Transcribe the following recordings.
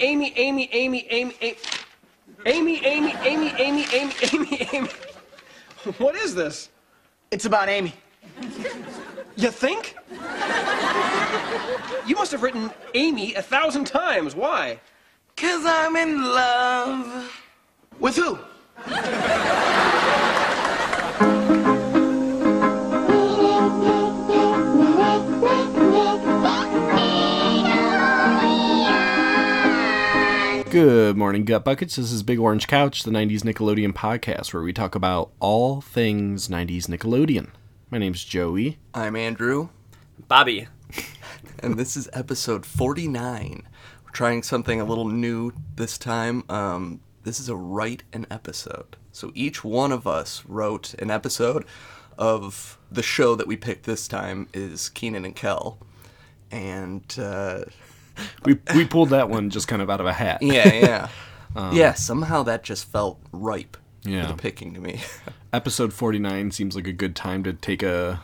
Amy, Amy, Amy, Amy, Amy, Amy. Amy, Amy, Amy, Amy, Amy, What is this? It's about Amy. You think? You must have written Amy a thousand times. Why? Because I'm in love. With who? Good morning, Gut Buckets. This is Big Orange Couch, the 90s Nickelodeon podcast, where we talk about all things 90s Nickelodeon. My name's Joey. I'm Andrew, Bobby. and this is episode 49. We're trying something a little new this time. Um, this is a write an episode. So each one of us wrote an episode of the show that we picked this time is Keenan and Kel. And uh, We, we pulled that one just kind of out of a hat. yeah, yeah. yeah, somehow that just felt ripe Yeah. for the picking to me. Episode 49 seems like a good time to take a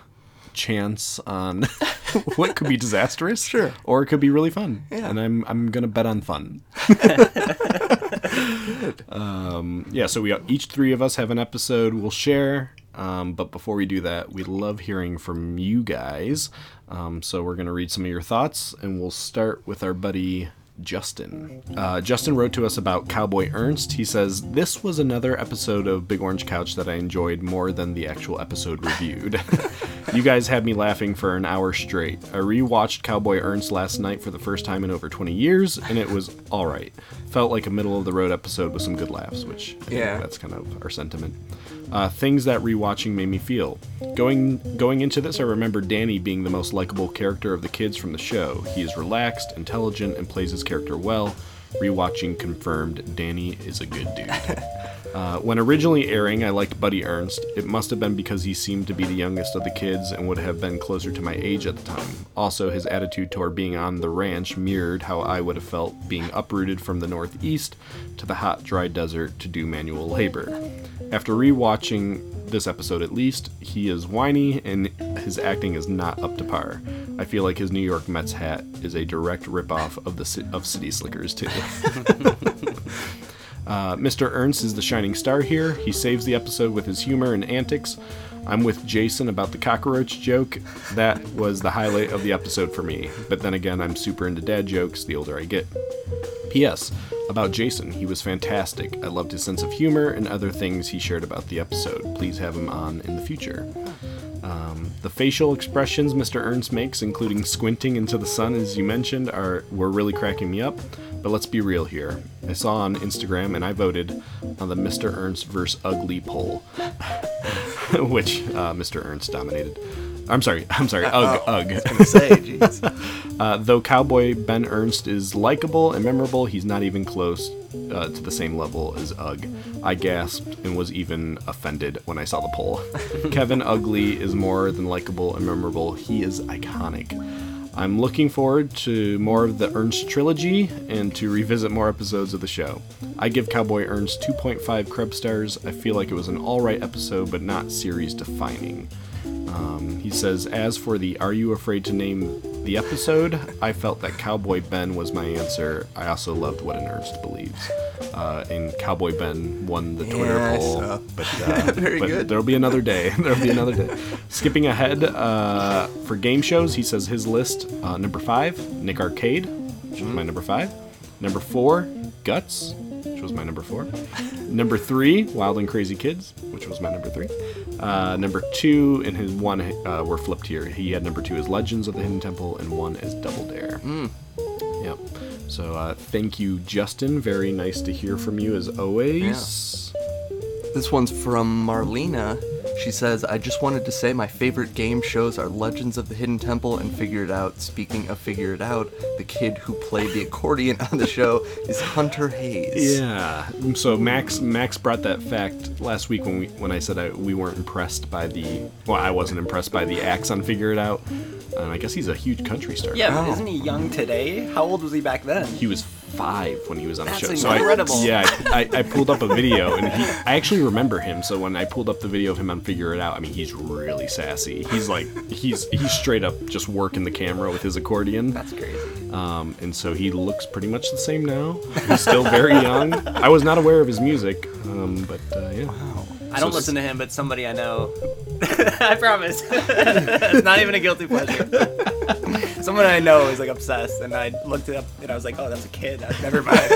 chance on what could be disastrous. Sure. Or it could be really fun. Yeah. And I'm, I'm going to bet on fun. um, yeah, so we each three of us have an episode we'll share. Um, but before we do that, we love hearing from you guys. Um, so we're going to read some of your thoughts, and we'll start with our buddy Justin. Uh, Justin wrote to us about Cowboy Ernst. He says, This was another episode of Big Orange Couch that I enjoyed more than the actual episode reviewed. you guys had me laughing for an hour straight. I rewatched Cowboy Ernst last night for the first time in over 20 years, and it was alright. Felt like a middle of the road episode with some good laughs, which I think Yeah. that's kind of our sentiment. Uh, things that rewatching made me feel. Going going into this, I remember Danny being the most likable character of the kids from the show. He is relaxed, intelligent, and plays his character well. Rewatching confirmed Danny is a good dude. Uh, when originally airing, I liked Buddy Ernst. It must have been because he seemed to be the youngest of the kids and would have been closer to my age at the time. Also, his attitude toward being on the ranch mirrored how I would have felt being uprooted from the Northeast to the hot, dry desert to do manual labor. After rewatching this episode at least, he is whiny and his acting is not up to par. I feel like his New York Mets hat is a direct ripoff of the of City Slickers too. Uh, Mr. Ernst is the shining star here. He saves the episode with his humor and antics. I'm with Jason about the cockroach joke. That was the highlight of the episode for me. But then again, I'm super into dad jokes the older I get. P.S. About Jason, he was fantastic. I loved his sense of humor and other things he shared about the episode. Please have him on in the future. Um, the facial expressions Mr. Ernst makes, including squinting into the sun, as you mentioned, are were really cracking me up. But let's be real here. I saw on Instagram and I voted on the Mr. Ernst versus Ugly poll, which uh, Mr. Ernst dominated. I'm sorry. I'm sorry. Ugh. Ugh. gonna say, jeez. Uh, though Cowboy Ben Ernst is likable and memorable, he's not even close uh, to the same level as Ugg. I gasped and was even offended when I saw the poll. Kevin Ugly is more than likable and memorable. He is iconic. I'm looking forward to more of the Ernst trilogy and to revisit more episodes of the show. I give Cowboy Ernst 2.5 Krebs stars. I feel like it was an alright episode, but not series defining. Um, he says, As for the Are You Afraid to Name the Episode? I felt that Cowboy Ben was my answer. I also loved what an Ernst believes. Uh, and Cowboy Ben won the Twitter Yeah, poll. But, uh, Very but good. there'll be another day. there'll be another day. Skipping ahead uh, for game shows, he says his list uh, number five, Nick Arcade, which was my number five. Number four, Guts, which was my number four. number three, Wild and Crazy Kids, which was my number three. Uh, number two and his one uh, were flipped here. He had number two as Legends of the Hidden Temple and one as Double Dare. Yep. So uh, thank you, Justin. Very nice to hear from you as always. This one's from Marlena. She says, I just wanted to say my favorite game shows are Legends of the Hidden Temple and Figure It Out. Speaking of Figure It Out, the kid who played the accordion on the show is Hunter Hayes. Yeah. So Max Max brought that fact last week when we when I said I, we weren't impressed by the well I wasn't impressed by the acts on Figure It Out. And I guess he's a huge country star. Yeah, Oh. isn't he young today? How old was he back then? He was five when he was on That's the show. So. I, yeah, I, I pulled up a video and he, I actually remember him. So when I pulled up the video of him on Figure It Out, I mean, he's really sassy. He's like, he's he's straight up just working the camera with his accordion. That's crazy. Um, and so he looks pretty much the same now. He's still very young. I was not aware of his music, um, but uh, yeah. I don't So- listen to him, but somebody I know. I promise. it's not even a guilty pleasure. Someone I know is like obsessed, and I looked it up, and I was like, "Oh, that's a kid. Never mind."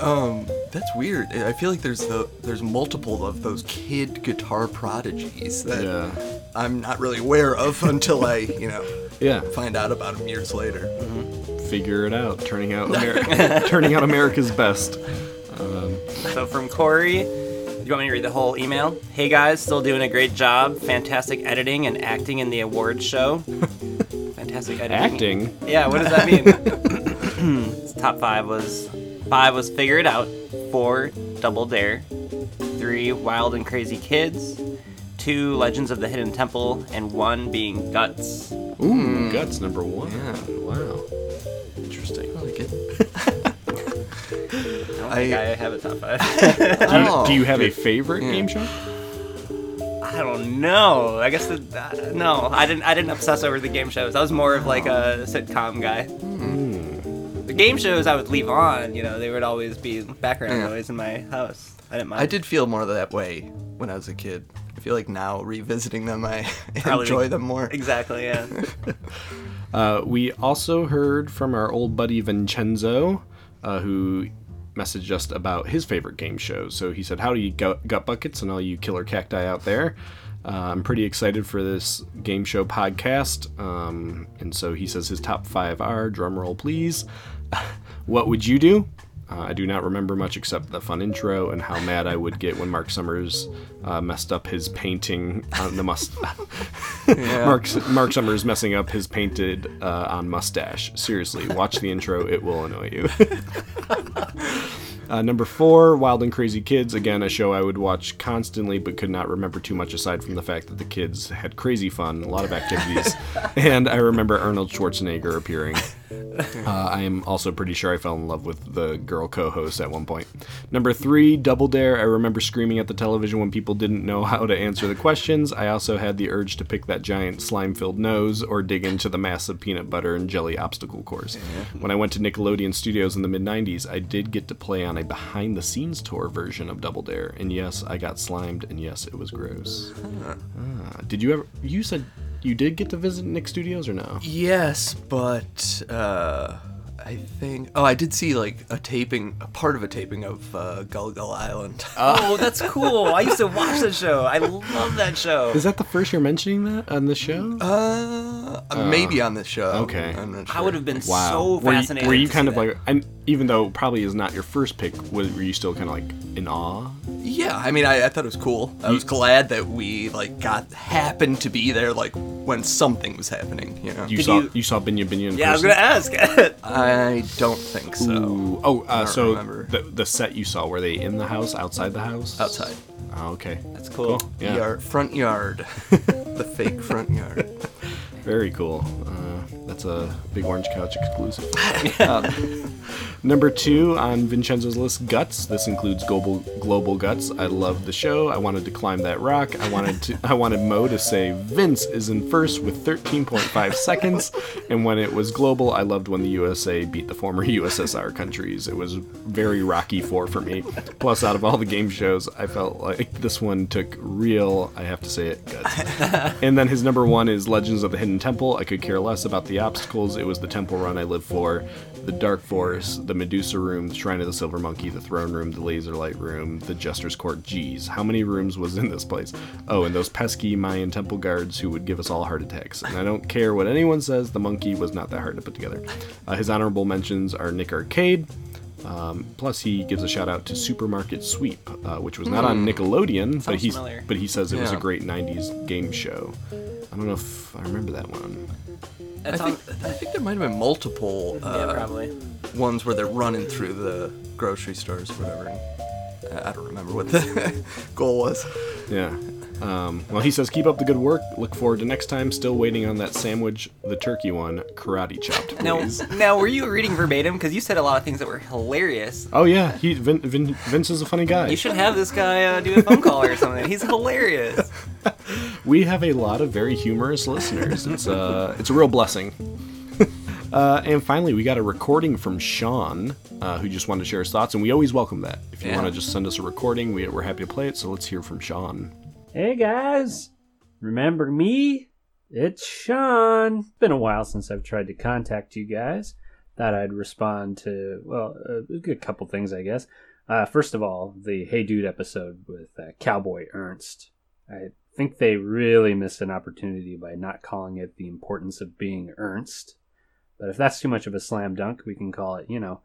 Um, that's weird. I feel like there's the there's multiple of those kid guitar prodigies that Yeah. I'm not really aware of until I, you know, Yeah. find out about them years later. Figure it out. Turning out Ameri- turning out America's best. so from Corey, do you want me to read the whole email? Hey guys, still doing a great job. Fantastic editing and acting in the awards show. Fantastic editing. Acting. Yeah, what does that mean? Top five was five was Figure It Out, four Double Dare, three Wild and Crazy Kids, two Legends of the Hidden Temple, and one being Guts. Ooh, hmm. guts number one. Yeah. Wow. Interesting. I like it. I I I, have a top five. Do you, Oh, do you have a favorite Yeah. game show? I don't know. I guess the, uh, no, I didn't. I didn't obsess over the game shows. I was more of like a sitcom guy. The game shows I would leave on. You know, they would always be background Yeah. noise in my house. I didn't mind. I did feel more that way when I was a kid. I feel like now revisiting them, I Probably- enjoy them more. exactly. Yeah. Uh, we also heard from our old buddy Vincenzo, uh, who messaged us about his favorite game shows. So he said, Howdy, gut, gut buckets, and all you killer cacti out there. Uh, I'm pretty excited for this game show podcast. Um, and so he says his top five are drumroll, please. what would you do? Uh, I do not remember much except the fun intro and how mad I would get when Mark Summers uh, messed up his painting on the must. Mark Mark Summers messing up his painted uh, on mustache. Seriously, watch the intro; it will annoy you. Uh, number four, Wild and Crazy Kids. Again, a show I would watch constantly, but could not remember too much aside from the fact that the kids had crazy fun, a lot of activities, and I remember Arnold Schwarzenegger appearing. Uh, I am also pretty sure I fell in love with the girl co-host at one point. Number three, Double Dare. I remember screaming at the television when people didn't know how to answer the questions. I also had the urge to pick that giant slime-filled nose or dig into the massive peanut butter and jelly obstacle course. When I went to Nickelodeon Studios in the mid '90s, I did get to play on a behind-the-scenes tour version of Double Dare, and yes, I got slimed, and yes, it was gross. Ah, did you ever? You said you did get to visit Nick Studios or no? Yes, but uh, I think. Oh, I did see like a taping, a part of a taping of uh, Gullah Gullah Island. oh, that's cool. I used to watch that show. I love that show. Is that the first you're mentioning that on the show? Uh, maybe on this show. okay. I'm not I sure. would have been Wow. so were you, fascinated. were you to kind see of that. like, and even though probably is not your first pick, were you still kind of like in awe? Yeah, I mean, I, I thought it was cool. I was glad that we like got happened to be there, like when something was happening. You know. You Did saw you- you, saw Binya Binya in Yeah, I was gonna ask. I don't think so. Ooh. Oh, uh, so remember. the the set you saw were they in the house, outside the house? Outside. Oh, okay. That's cool. Yeah. Yard, front yard, the fake front yard. Very cool. Uh, that's a big orange couch exclusive. Uh, number two on Vincenzo's list, Guts. This includes global global Guts. I loved the show. I wanted to climb that rock. I wanted to. I wanted Mo to say Vince is in first with 13.5 seconds. And when it was global, I loved when the USA beat the former USSR countries. It was very Rocky Four for me. Plus, out of all the game shows, I felt like this one took real. I have to say it, Guts. And then his number one is Legends of the Hidden Temple. I could care less about the obstacles. It was the temple run I lived for. The Dark Forest, the Medusa Room, the Shrine of the Silver Monkey, the Throne Room, the Laser Light Room, the Jester's Court. Geez, how many rooms was in this place? Oh, and those pesky Mayan temple guards who would give us all heart attacks. And I don't care what anyone says, the monkey was not that hard to put together. Uh, his honorable mentions are Nick Arcade. Um, plus, he gives a shout out to Supermarket Sweep, uh, which was not on Nickelodeon, but he but he says it was a great '90s game show. I don't know if I remember that one. I That's on, think, I think there might have been multiple yeah, uh, probably. ones where they're running through the grocery stores or whatever. and I I don't remember what the goal was. Yeah. Um, well, he says, keep up the good work. Look forward to next time. Still waiting on that sandwich, the turkey one, karate chopped, Now, now, were you reading verbatim? Because you said a lot of things that were hilarious. Oh yeah, he Vin, Vin, Vince is a funny guy. You should have this guy uh, do a phone call or something. He's hilarious. We have a lot of very humorous listeners. It's uh, it's a real blessing. uh, and finally, we got a recording from Sean, uh, who just wanted to share his thoughts, and we always welcome that. If you Yeah. want to just send us a recording, we, we're happy to play it. So let's hear from Sean. Hey guys, remember me? It's Sean. It's been a while since I've tried to contact you guys. Thought I'd respond to, well, a, a couple things, I guess. Uh, first of all, the Hey Dude episode with uh, Cowboy Ernst. I think they really missed an opportunity by not calling it The Importance of Being Ernst. But if that's too much of a slam dunk, we can call it, you know,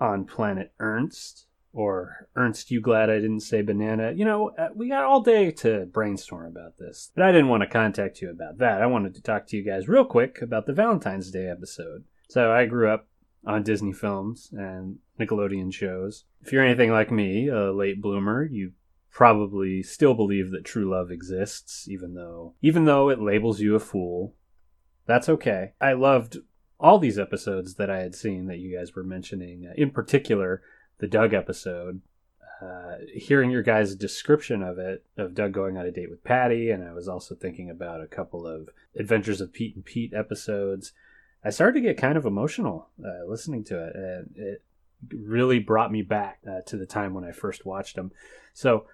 On Planet Ernst or Ernst, you glad I didn't say banana? You know, uh, we got all day to brainstorm about this. But I didn't want to contact you about that. I wanted to talk to you guys real quick about the Valentine's Day episode. So I grew up on Disney films and Nickelodeon shows. If you're anything like me, a late bloomer, you probably still believe that true love exists even though even though it labels you a fool. That's okay. I loved all these episodes that I had seen that you guys were mentioning. In particular, the Doug episode. Uh, hearing your guys' description of it, of Doug going on a date with Patty, and I was also thinking about a couple of Adventures of Pete and Pete episodes. I started to get kind of emotional uh, listening to it, and it really brought me back uh, to the time when I first watched them. So,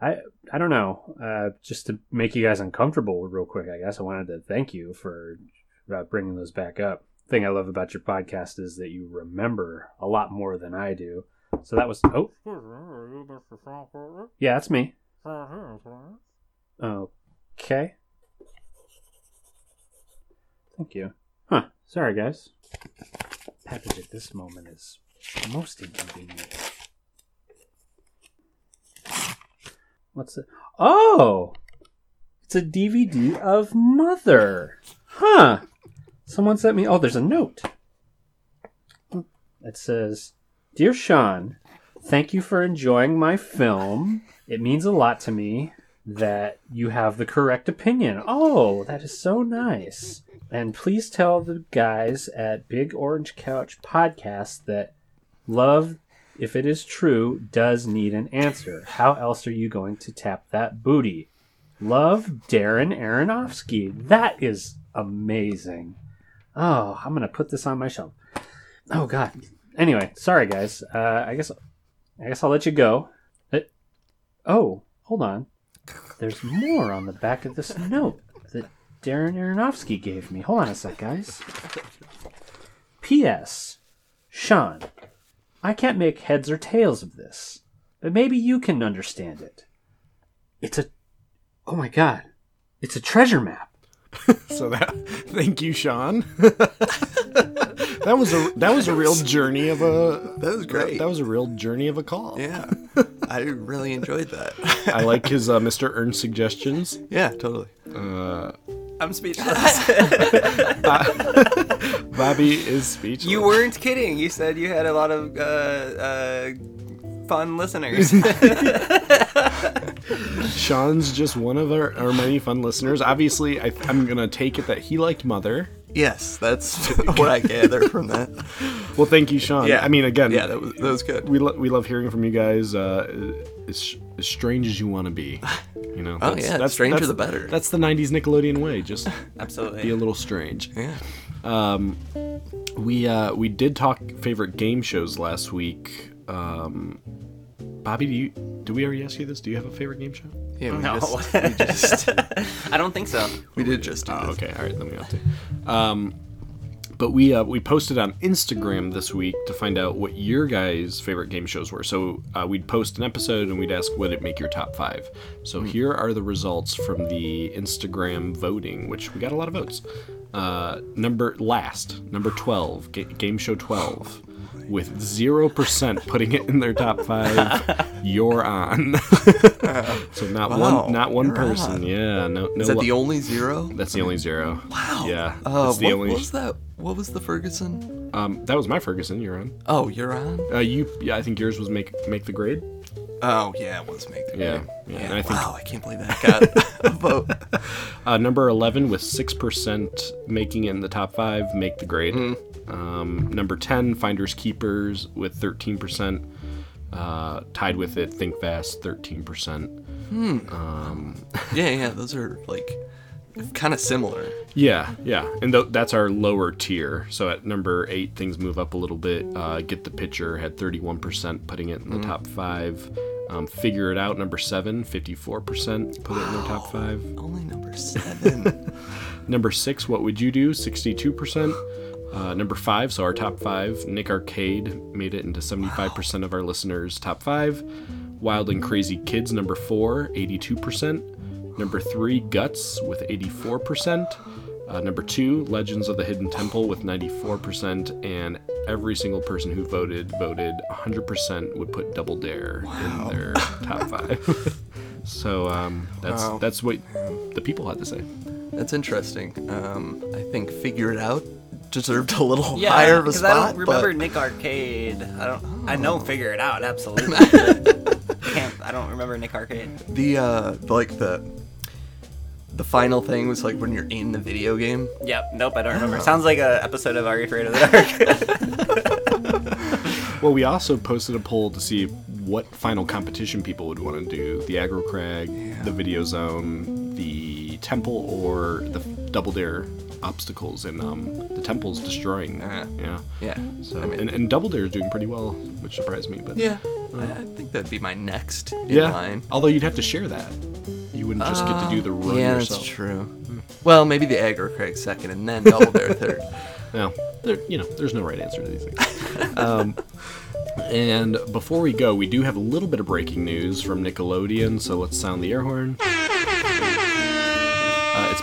I I don't know, uh, just to make you guys uncomfortable real quick, I guess I wanted to thank you for uh, bringing those back up. thing I love about your podcast is that you remember a lot more than I do. So that was oh yeah, that's me. Okay. Thank you. Huh. Sorry, guys. Package at this moment is most inconvenient. What's it? Oh! It's a DVD of Mother. Huh. Someone sent me. Oh, there's a note. It says, Dear Sean, thank you for enjoying my film. It means a lot to me that you have the correct opinion. Oh, that is so nice. And please tell the guys at Big Orange Couch Podcast that love, if it is true, does need an answer. How else are you going to tap that booty? Love, Darren Aronofsky. That is amazing. Oh, I'm gonna put this on my shelf. Oh God. Anyway, sorry guys. Uh, I guess I guess I'll let you go. It, oh, hold on. There's more on the back of this note that Darren Aronofsky gave me. Hold on a sec, guys. P.S. Sean, I can't make heads or tails of this, but maybe you can understand it. It's a. Oh my god. It's a treasure map. So that, thank you, Sean. that was a that was a real journey of a That was great. that was a real journey of a call. yeah, I really enjoyed that. I like his uh, Mr. Ernst suggestions. yeah, totally. I'm speechless. Bobby is speechless. you weren't kidding. You said you had a lot of uh, uh, fun listeners. Sean's just one of our, our many fun listeners. Obviously, I, I'm gonna take it that he liked Mother. Yes, that's what I gather from that. Well, thank you, Sean. Yeah, I mean, again, yeah, that was that was good. we lo- we love hearing from you guys. Uh, as, as strange as you want to be, you know. Oh, yeah, that's, stranger the better. That's the '90s Nickelodeon way. Just absolutely be a little strange. Yeah, Um, We uh, we did talk favorite game shows last week. Um, Bobby, do you do we already ask you this? Do you have a favorite game show? yeah. We No. just, we just I don't think so. we did just do Oh, this. okay, all right, then we have to. Um, but we uh, we posted on Instagram this week to find out what your guys' favorite game shows were. So uh, we'd post an episode and we'd ask would it make your top five. So here are the results from the Instagram voting, which we got a lot of votes. Uh, number last, number twelve, ga- game show twelve. With zero percent putting it in their top five, you're on. so not Wow, one, not one person. on. Yeah, no, no. Is that lo- the only zero? that's the only zero. Wow. Yeah. Uh, that's the what, only. what was that? What was the Ferguson? Um, that was my Ferguson. You're on. Oh, you're on. Uh, you. Yeah, I think yours was make make the grade. Oh yeah, it was make the Yeah, grade. yeah, I think- wow, I can't believe that got a vote. Uh, number 11 with 6% making it in the top 5 make the grade. Mm-hmm. Um, number 10, Finders Keepers with 13%. Uh, tied with it, Think Fast, 13%. Yeah, yeah, those are like kind of similar. Yeah, yeah. And th- that's our lower tier. So at number 8, things move up a little bit. Uh, Get the Pitcher had 31%, putting it in the top 5. Um, Figure It Out, number 7, 54%, put it in the top 5. Only number seven. Number six, What Would You Do? 62%. Uh, number five, so our top five, Nick Arcade made it into 75% of our listeners' top five. Wild and Crazy Kids, number four, 82%. Number three, Guts with 84%. Uh, number two, Legends of the Hidden Temple with 94%. And every single person who voted voted 100% would put Double Dare in their top five. so um, that's Wow. that's what the people had to say. That's interesting. Um, I think figure it out deserved a little Yeah, higher of a because spot. I don't remember but- Nick Arcade. I don't. I know Figure It Out absolutely. but can't. I don't remember Nick Arcade. the uh, like the the final thing was like when you're in the video game. Yep. Nope. I don't remember. Sounds like an episode of Are You Afraid of the Dark? Well, we also posted a poll to see what final competition people would want to do: the aggro crag, the video zone, the temple, or the Double Dare obstacles. And um, the temple's destroying. Uh, yeah. Yeah. So I mean- and, and Double Dare is doing pretty well, which surprised me. But Yeah. I, I think that'd be my next in yeah. line. Although you'd have to share that. You wouldn't just get to do the run yeah, yourself. that's true. Well, maybe the aggro crag second, and then double dare third. No, there, you know, there's no right answer to these things. um, and before we go, we do have a little bit of breaking news from Nickelodeon, so let's sound the air horn.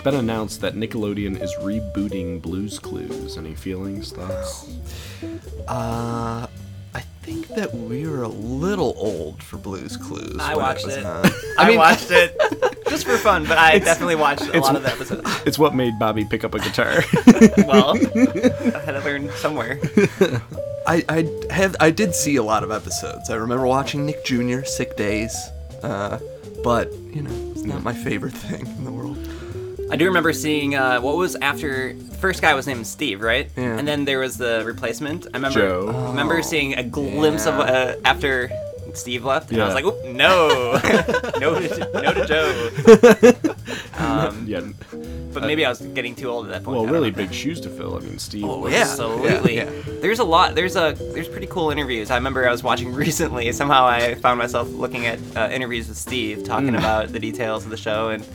It's been announced that Nickelodeon is rebooting Blues Clues. Any feelings, thoughts? Uh, I think that we were a little old for Blues Clues. I when watched was it. on. I, watched it just for fun, but I definitely watched a lot of the episodes. It's what made Bobby pick up a guitar. Well, I had to learn somewhere. I, I have I did see a lot of episodes. I remember watching Nick Jr. Sick Days, uh, but you know it's not my favorite thing in the world. I do remember seeing uh, what was after the first guy was named Steve, right? Yeah. And then there was the replacement. I remember Joe. remember seeing a glimpse of uh, after Steve left, and I was like, Oop, no, no, to, no to Joe. um, yeah. but maybe I was getting too old at that point. Well, really know. big shoes to fill. I mean, Steve. Oh, was- yeah. Absolutely. yeah. There's a lot. There's a there's pretty cool interviews. I remember I was watching recently. Somehow I found myself looking at uh, interviews with Steve talking Hmm. about the details of the show, and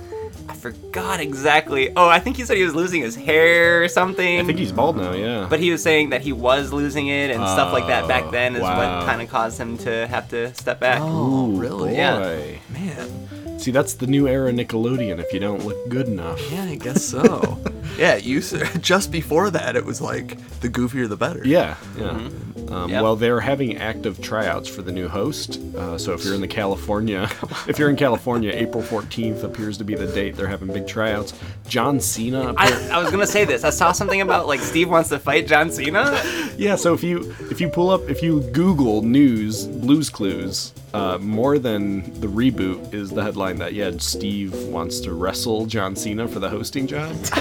I forgot exactly. Oh, I think he said he was losing his hair or something. I think he's bald now. Yeah. But he was saying that he was losing it and stuff like that back Oh, then is wow. what kind of caused him to have to step back. Oh, Ooh, really? Boy. Yeah. Man, See, that's the new era Nickelodeon. If you don't look good enough. yeah, I guess so. yeah, you s- just before that it was like the goofier the better. Yeah, yeah. Mm-hmm. Um, Yep. Well, they're having active tryouts for the new host. Uh, so if you're in the California, if you're in California, April 14th appears to be the date they're having big tryouts. John Cena. I, I was gonna say this. I saw something about like Steve wants to fight John Cena. yeah. So if you if you pull up if you Google news Blues Clues, uh, more than the reboot is the headline that yeah Steve wants to wrestle John Cena for the hosting job.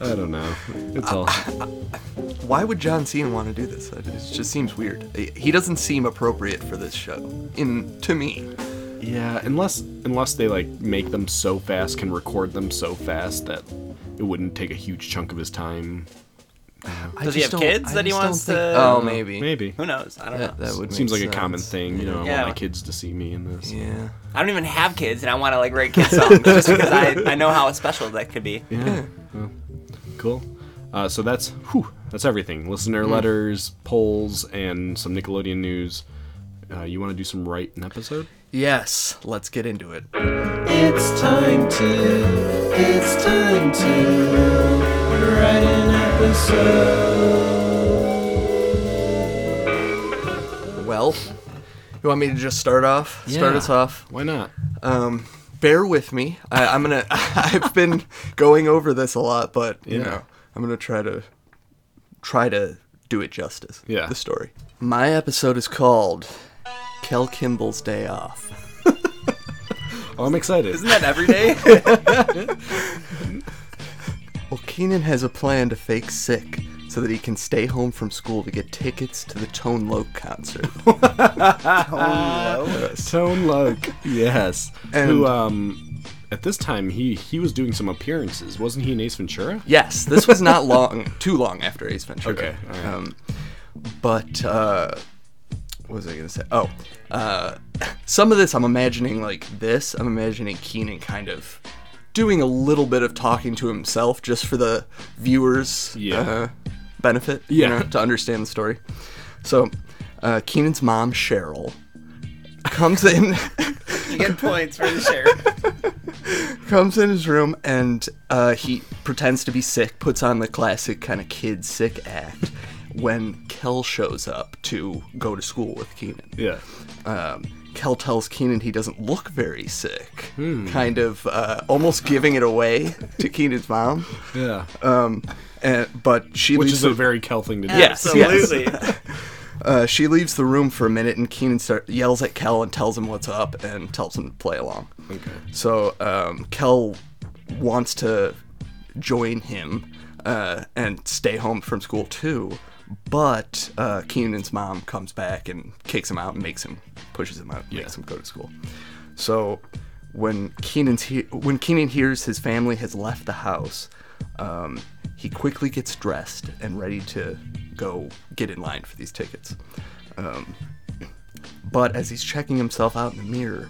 I don't know. It's all. Why would John Cena want to do this? It it just seems weird. He doesn't seem appropriate for this show. In to me. Yeah, unless unless they like make them so fast, can record them so fast that it wouldn't take a huge chunk of his time. I Does he just have don't- kids I that he just don't wants think- to- Oh, maybe. Maybe. Who knows? I don't That, know. that would Seems make like a common sense. thing, you know. I Yeah. want my kids to see me in this. Yeah. I don't even have kids, and I want to like write kids songs just because I, I know how special that could be. Yeah. Well, cool. Uh, so that's whew, that's everything. Listener letters, polls, and some Nickelodeon news. Uh, you want to do some write an episode? Yes. Let's get into it. It's time to, it's time to write an episode. Well, you want me to just start off? Start us off. Why not? Um, bear with me. I, I'm gonna. I've been going over this a lot, but you Yeah. know, I'm gonna try to try to do it justice. Yeah. The story. My episode is called Kel Kimball's Day Off. Oh, I'm excited. Isn't that every day? Well, Keenan has a plan to fake sick so that he can stay home from school to get tickets to the Tone Loc concert. Tone Loc, yes. And- Who, um, at this time he he was doing some appearances, wasn't he in Ace Ventura? yes, this was not long, too long after Ace Ventura. Okay, all right. Um, but uh, what was I gonna say? Oh, uh, some of this I'm imagining like this. I'm imagining Keenan kind of doing a little bit of talking to himself just for the viewers' Yeah. uh, benefit, you know, to understand the story. So, uh, Keenan's mom, Cheryl, comes in. you get points for the share. comes in his room and uh, he pretends to be sick, puts on the classic kind of kid sick act when Kel shows up to go to school with Keenan. Yeah. Um, Kel tells Keenan he doesn't look very sick, kind of uh, almost giving it away to Keenan's mom. Yeah. Um, and, but she Which leaves is a very Kel thing to do. Yes, yes. Absolutely. uh, she leaves the room for a minute and Keenan start, yells at Kel and tells him what's up and tells him to play along. Okay. So um, Kel wants to join him uh, and stay home from school too, but uh, Keenan's mom comes back and kicks him out and makes him pushes him out, and makes him go to school. So when Keenan's he- when Keenan hears his family has left the house, um, he quickly gets dressed and ready to go get in line for these tickets. Um, but as he's checking himself out in the mirror,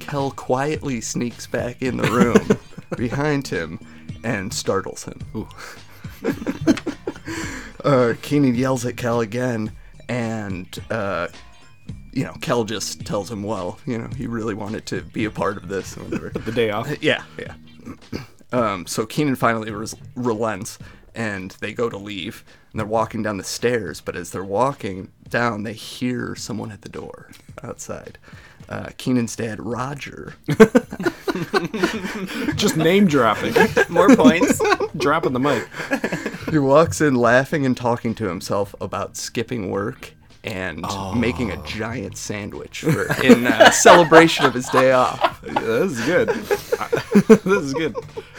Kel quietly sneaks back in the room behind him and startles him. uh, Keenan yells at Kel again, and uh, you know, Kel just tells him, "Well, you know, he really wanted to be a part of this, whatever." The day off. yeah, yeah. Um, so Keenan finally res- relents, and they go to leave, and they're walking down the stairs. But as they're walking down, they hear someone at the door outside. Uh, Keenan's dad, Roger, Just name dropping. More points. Dropping the mic. He walks in laughing and talking to himself about skipping work and making a giant sandwich for, in uh, celebration of his day off. Yeah, this is good. this is good.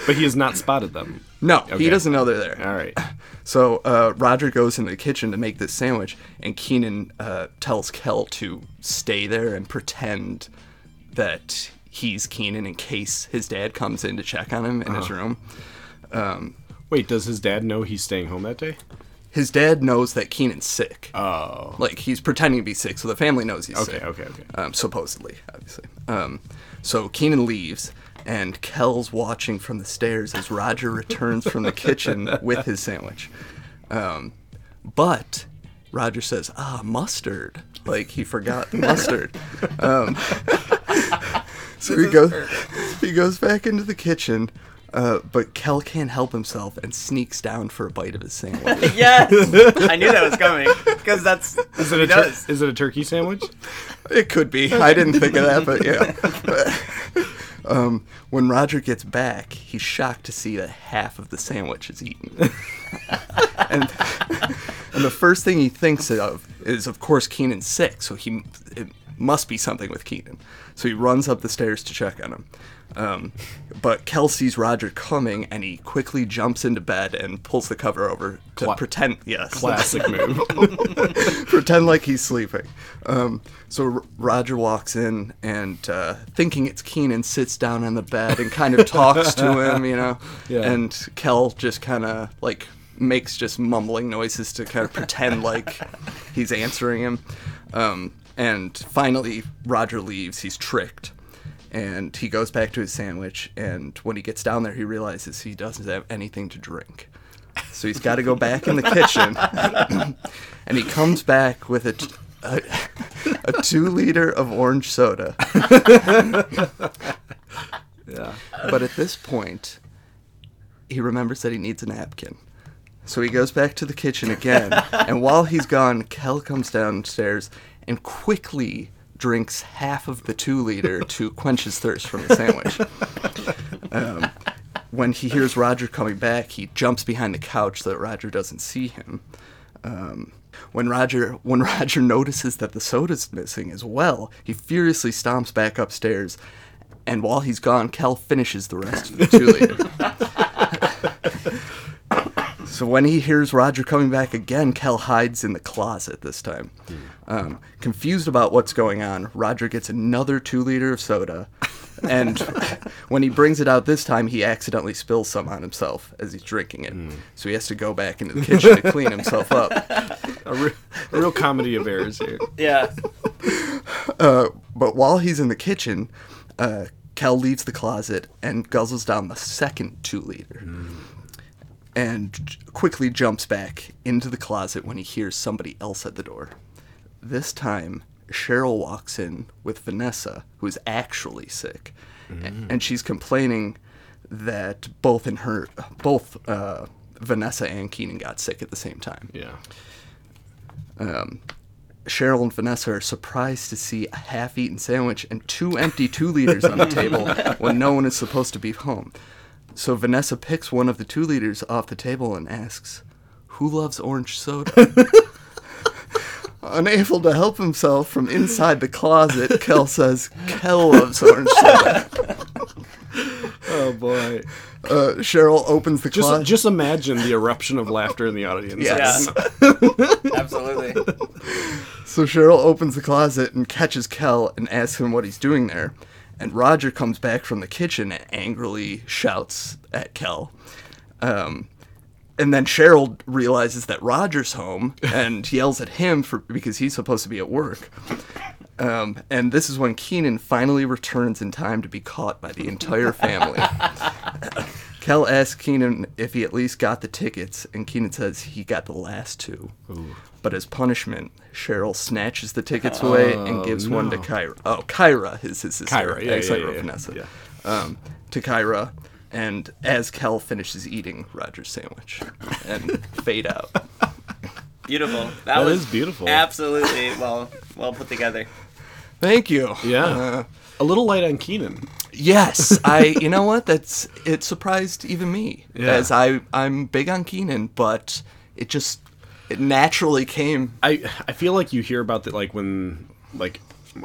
But he has not spotted them. No, Okay. he doesn't know they're there. All right. So uh, Roger goes into the kitchen to make this sandwich, and Keenan uh, tells Kel to stay there and pretend that he's Keenan in case his dad comes in to check on him in his room. Um, Wait, does his dad know he's staying home that day? his dad knows that Keenan's sick. Oh. like he's pretending to be sick, so the family knows he's Okay, sick. okay, okay. Um, supposedly, obviously. Um, so Keenan leaves, and Kel's watching from the stairs as Roger returns from the kitchen with his sandwich. Um, but Roger says, "Ah, mustard!" Like he forgot the mustard. Um, so he goes, he goes back into the kitchen. Uh, but Kel can't help himself and sneaks down for a bite of his sandwich. yes. I knew that was coming because that's Is it, a tur- is it a turkey sandwich? It could be. I didn't think of that, but yeah. um, when Roger gets back, he's shocked to see that half of the sandwich is eaten. and, and the first thing he thinks of is, of course, Keenan's sick, so he it must be something with Keenan. So he runs up the stairs to check on him. Um, but Kel sees Roger coming, and he quickly jumps into bed and pulls the cover over to Cla- pretend. Yes, Classic move. pretend like he's sleeping. Um, so R- Roger walks in and, uh, thinking it's Keenan, sits down on the bed and kind of talks to him, you know. Yeah. And Kel just kind of like makes just mumbling noises to kind of pretend like he's answering him. Um, and finally, Roger leaves. He's tricked. And he goes back to his sandwich. And when he gets down there, he realizes he doesn't have anything to drink. So he's got to go back in the kitchen. and he comes back with a, t- a, a two liter of orange soda. yeah. But at this point, he remembers that he needs a napkin. So he goes back to the kitchen again. and while he's gone, Kel comes downstairs and quickly drinks half of the two liter to quench his thirst from the sandwich. Um, when he hears Roger coming back, he jumps behind the couch so that Roger doesn't see him. Um, When Roger when Roger notices that the soda's missing as well, he furiously stomps back upstairs, and while he's gone, Kel finishes the rest of the two liter. So when he hears Roger coming back again, Kel hides in the closet this time. Um, confused about what's going on, Roger gets another two liter of soda, and when he brings it out this time, he accidentally spills some on himself as he's drinking it. So he has to go back into the kitchen to clean himself up. A, re- a real comedy of errors here. Yeah. Uh, but while he's in the kitchen, uh, Kel leaves the closet and guzzles down the second two liter. And quickly jumps back into the closet when he hears somebody else at the door. This time, Cheryl walks in with Vanessa, who's actually sick, A- and she's complaining that both in her, both uh, Vanessa and Keenan got sick at the same time. Yeah. Cheryl and Vanessa are surprised to see a half-eaten sandwich and two empty two liters on the table when no one is supposed to be home. So Vanessa picks one of the two liters off the table and asks, "Who loves orange soda?" Unable to help himself from inside the closet, Kel says, "Kel loves orange soda." Oh boy. Uh, Cheryl opens the Just closet. just imagine the eruption of laughter in the audience. Yes. Absolutely. So Cheryl opens the closet and catches Kel and asks him what he's doing there. And Roger comes back from the kitchen and angrily shouts at Kel. Um, and then Cheryl realizes that Roger's home and yells at him for because he's supposed to be at work. Um, and this is when Keenan finally returns in time to be caught by the entire family. Kel asks Keenan if he at least got the tickets, and Keenan says he got the last two. But as punishment, Cheryl snatches the tickets away and gives one to no. Kyra. Oh, Kyra is his sister. Kyra, yeah, I accidentally yeah, yeah, Vanessa. yeah. Um, to Kyra, and as Kel finishes eating Roger's sandwich, and fade out. Beautiful. That, That was is beautiful. Absolutely well well put together. Thank you. Yeah. Uh, a little light on Keenan. Yes, I. You know what? That's it. Surprised even me, Yeah. as I I'm big on Keenan, but it just it naturally came. I I feel like you hear about that like when like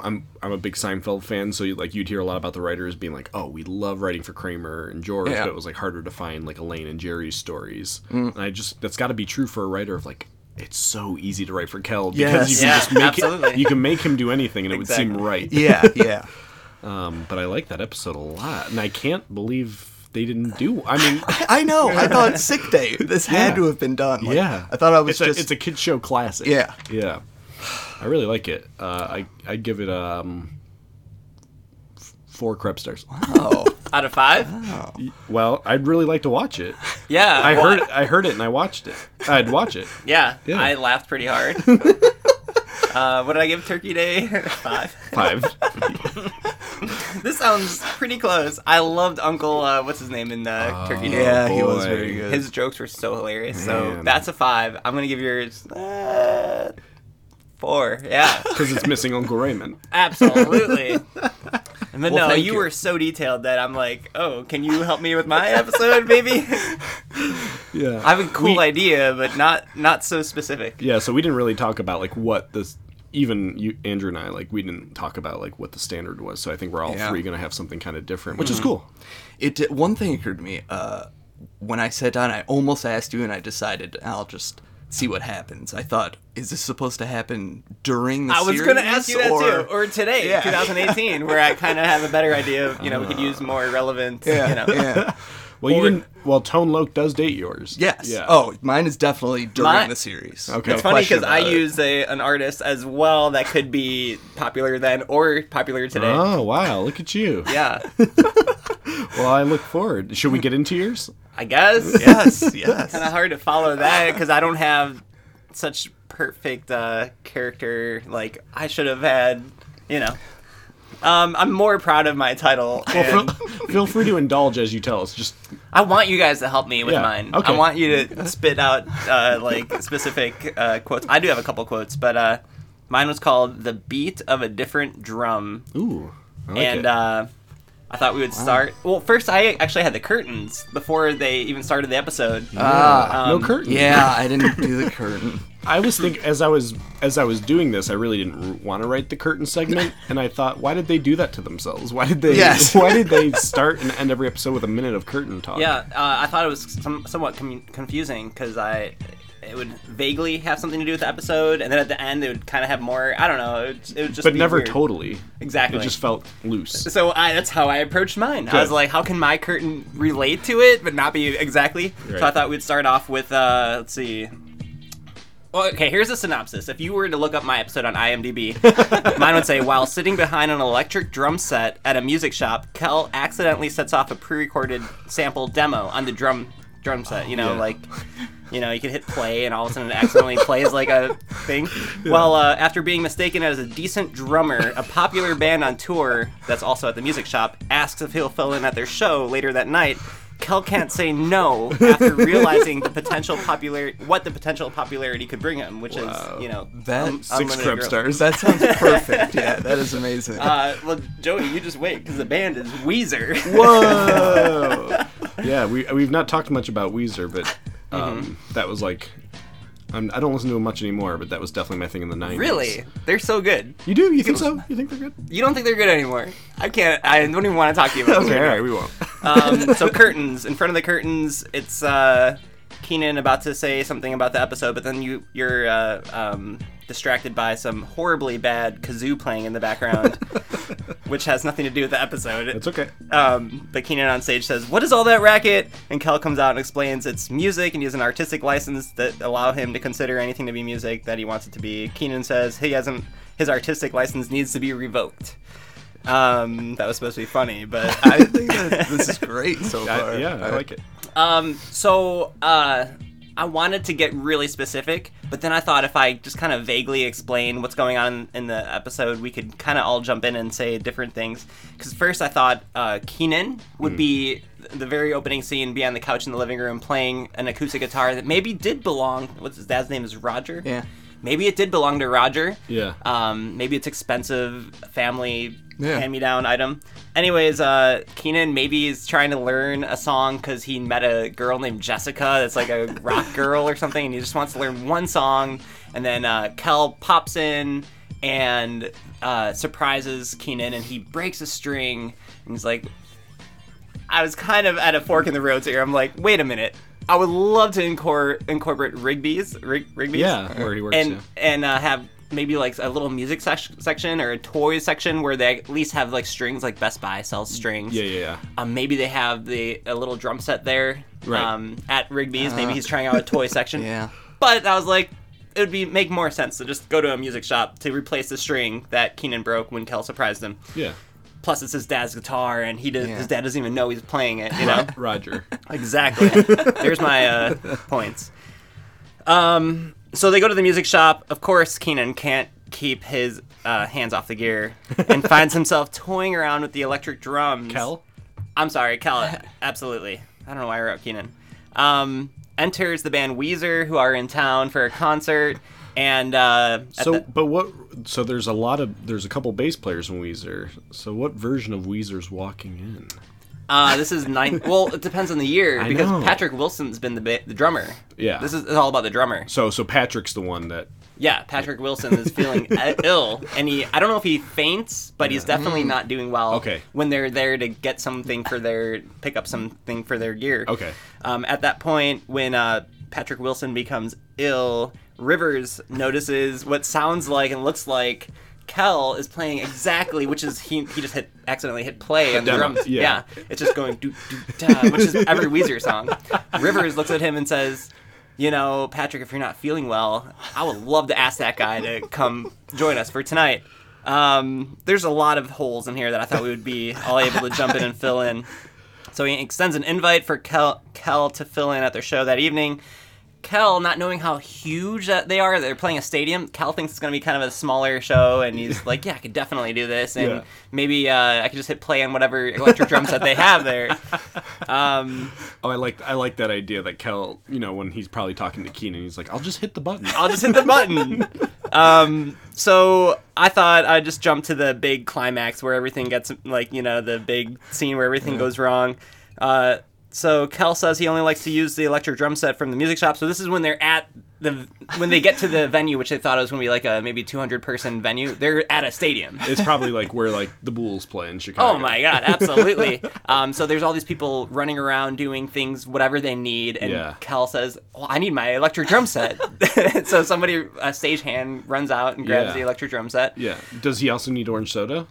I'm I'm a big Seinfeld fan, so you, like you'd hear a lot about the writers being like, oh, we love writing for Kramer and George, Yeah. but it was like harder to find like Elaine and Jerry's stories. Mm. And I just that's got to be true for a writer of like. It's so easy to write for Kel because Yes. you can Yeah, just make absolutely. it, you can make him do anything and it would seem right. Yeah, yeah. Um, but I like that episode a lot, and I can't believe they didn't do. I mean, I know. I thought sick day. This had to have been done. Like, yeah, I thought I was it's just. a, it's a kid show classic. Yeah. yeah. I really like it. Uh, I I give it um f- four Krebs stars. oh, Out of five? Well, I'd really like to watch it. Yeah. I well, heard I heard it and I watched it. I'd watch it. Yeah, Yeah. I laughed pretty hard. uh, what did I give Turkey Day? Five. Five. This sounds pretty close. I loved Uncle. Uh, what's his name in uh, Turkey Day? yeah, he was very good. His jokes were so hilarious. So that's a five. I'm gonna give yours uh, four. Yeah, Because it's missing Uncle Raymond. absolutely. But no, you, you. were so detailed that I'm like, oh, can you help me with my episode, baby? Yeah. I have a cool We- idea, but not not so specific. Yeah, so we didn't really talk about like what this even you Andrew and I like we didn't talk about like what the standard was. So I think we're all Yeah. three gonna have something kind of different, which is cool. It did, one thing occurred to me uh, when I sat down. I almost asked you, and I decided I'll just see what happens. I thought, is this supposed to happen during the I was gonna ask you that or... too, or today, Yeah. 2018, where I kind of have a better idea of you know we could use more relevant. Yeah, you know. yeah. Well, you Or- didn't. Well, Tone Loc does date yours. Yes. Yeah. Oh, mine is definitely during Mine- the series. Okay. No It's funny because I it. use a, an artist as well that could be popular then or popular today. Oh wow! Look at you. Yeah, Well, I look forward. Should we get into yours? I guess. Yes, yes. kind of hard to follow that because I don't have such perfect uh, character. Like I should have had, you know. Um, I'm more proud of my title. Well, and feel, feel free to indulge as you tell us. Just I want you guys to help me with Yeah, mine. okay. I want you to spit out uh, like specific uh, quotes. I do have a couple quotes, but uh, mine was called "The Beat of a Different Drum," ooh, I like and it. uh, I thought we would start. Well, first I actually had the curtains before they even started the episode. Ah, no um, curtain. yeah, I didn't do the curtain. I was thinking as I was as I was doing this, I really didn't want to write the curtain segment, and I thought, why did they do that to themselves? Why did they? Yes. Why did they start and end every episode with a minute of curtain talk? Yeah, uh, I thought it was some, somewhat com- confusing because I it would vaguely have something to do with the episode, and then at the end it would kind of have more. I don't know. It, would- it would just but never weird. totally. Exactly. It just felt loose. So I, that's how I approached mine. I was like, how can my curtain relate to it, but not be exactly? So I thought we'd start off with, uh, let's see. Well, okay, here's a synopsis. If you were to look up my episode on IMDb, mine would say, while sitting behind an electric drum set at a music shop, Kel accidentally sets off a pre-recorded sample demo on the drum drum set. You know, Yeah. like. You know, you can hit play, and all of a sudden it accidentally plays like a thing. Well, uh, after being mistaken as a decent drummer, a popular band on tour that's also at the music shop asks if he'll fill in at their show later that night. Kel can't say no after realizing the potential popularity, what the potential popularity could bring him, which Wow. is, you know, That- un- Six Six unlimited crumb growth. stars. That sounds perfect. Yeah, that is amazing. Uh, well, Joey, you just wait because the band is Weezer. Whoa! yeah, we we've not talked much about Weezer, but um, Mm-hmm. that was like, I'm, I don't listen to them much anymore, but that was definitely my thing in the '90s. really, they're so good. You do? You think so? You think they're good? You don't think they're good anymore? I can't. I don't even want to talk to you about them Okay, right all right, we won't. um, so curtains in front of the curtains it's uh keenan about to say something about the episode but then you you're uh, um, distracted by some horribly bad kazoo playing in the background which has nothing to do with the episode It's okay. um, but Keenan on stage says, "What is all that racket?" And Kel comes out and explains it's music, and he has an artistic license that allow him to consider anything to be music that he wants it to be. Keenan says he hasn't. His artistic license needs to be revoked. Um, that was supposed to be funny, but I think that this is great so I- far. yeah, I like it. Um, so uh, I wanted to get really specific, but then I thought if I just kind of vaguely explain what's going on in, the episode, we could kind of all jump in and say different things. Because first I thought uh, Keenan would be the very opening scene, be on the couch in the living room playing an acoustic guitar that maybe did belong. What's his dad's name is Roger. Yeah. Maybe it did belong to Roger. Yeah. Um, maybe it's expensive family Yeah. hand-me-down item. Anyways, uh, Keenan maybe is trying to learn a song because he met a girl named Jessica that's like a rock girl or something, and he just wants to learn one song. And then uh, Kel pops in and uh, surprises Keenan, and he breaks a string, and he's like, I was kind of at a fork in the road here. I'm like, wait a minute. I would love to incor- incorporate Rigby's, Rig- Rigby's, Yeah, where he works. and yeah. and uh, have maybe like a little music sec- section or a toy section where they at least have like strings, like Best Buy sells strings. Yeah, yeah, yeah. Um, maybe they have the a little drum set there. Right. Um, at Rigby's, maybe he's trying out a toy section. Yeah. But I was like, it would be make more sense to just go to a music shop to replace the string that Keenan broke when Kel surprised him. Yeah. Plus, it's his dad's guitar, and he does, Yeah. his dad doesn't even know he's playing it. You know. Roger. Exactly. There's my uh, points. Um, so they go to the music shop. Of course, Keenan can't keep his uh, hands off the gear and finds himself toying around with the electric drums. Kel? I'm sorry, Kel. Absolutely. I don't know why I wrote Keenan. Um, enters the band Weezer, who are in town for a concert, and uh, So, the- but what? So there's a lot of there's a couple bass players in Weezer. So what version of Weezer's walking in? uh, this is nine. Well, it depends on the year I because know. Patrick Wilson's been the ba- the drummer. Yeah. This is it's all about the drummer. So so Patrick's the one that. Yeah, Patrick Wilson is feeling ill, and he I don't know if he faints, but he's definitely not doing well. Okay. When they're there to get something for their pick up something for their gear. Okay. Um, at that point, when uh, Patrick Wilson becomes ill, Rivers notices what sounds like and looks like Kel is playing exactly, which is he he just hit accidentally hit play on the drums. yeah. it's just going do do da, which is every Weezer song. Rivers looks at him and says. You know, Patrick, if you're not feeling well, I would love to ask that guy to come join us for tonight. Um, there's a lot of holes in here that I thought we would be all able to jump in and fill in. So he extends an invite for Kel, Kel to fill in at their show that evening. Kel, not knowing how huge that they are, they're playing a stadium. Kel thinks it's going to be kind of a smaller show, and he's like, "Yeah, I could definitely do this, and Yeah. maybe uh, I could just hit play on whatever electric drums that they have there." Um, Oh, I like I like that idea that Kel, you know, when he's probably talking to Keenan, he's like, "I'll just hit the button." I'll just hit the button. Um, so I thought I'd just jump to the big climax where everything gets like you know the big scene where everything goes wrong. Uh, so Kel says he only likes to use the electric drum set from the music shop. So this is when they're at the when they get to the venue, which they thought it was going to be like a maybe 200 person venue, they're at a stadium. It's probably like where like the Bulls play in Chicago. Oh my god, absolutely. um, so there's all these people running around doing things, whatever they need, and Yeah. Cal says, "Well, I need my electric drum set." so somebody, a stagehand, runs out and grabs Yeah. the electric drum set. Yeah. Does he also need orange soda?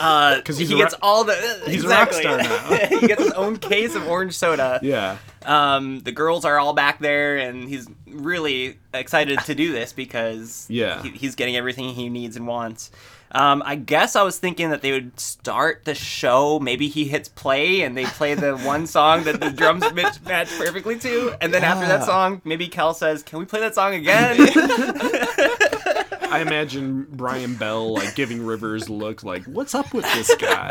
Uh, 'Cause he's he gets rock- all the. he's a rock star now. he gets his own case of orange soda. Yeah. Um, the girls are all back there, and he's really excited to do this because Yeah. he, he's getting everything he needs and wants. Um, I guess I was thinking that they would start the show. Maybe he hits play and they play the one song that the drums match, match perfectly to, and then after that song, maybe Kel says, "Can we play that song again?" I imagine Brian Bell like giving Rivers look like, "What's up with this guy?"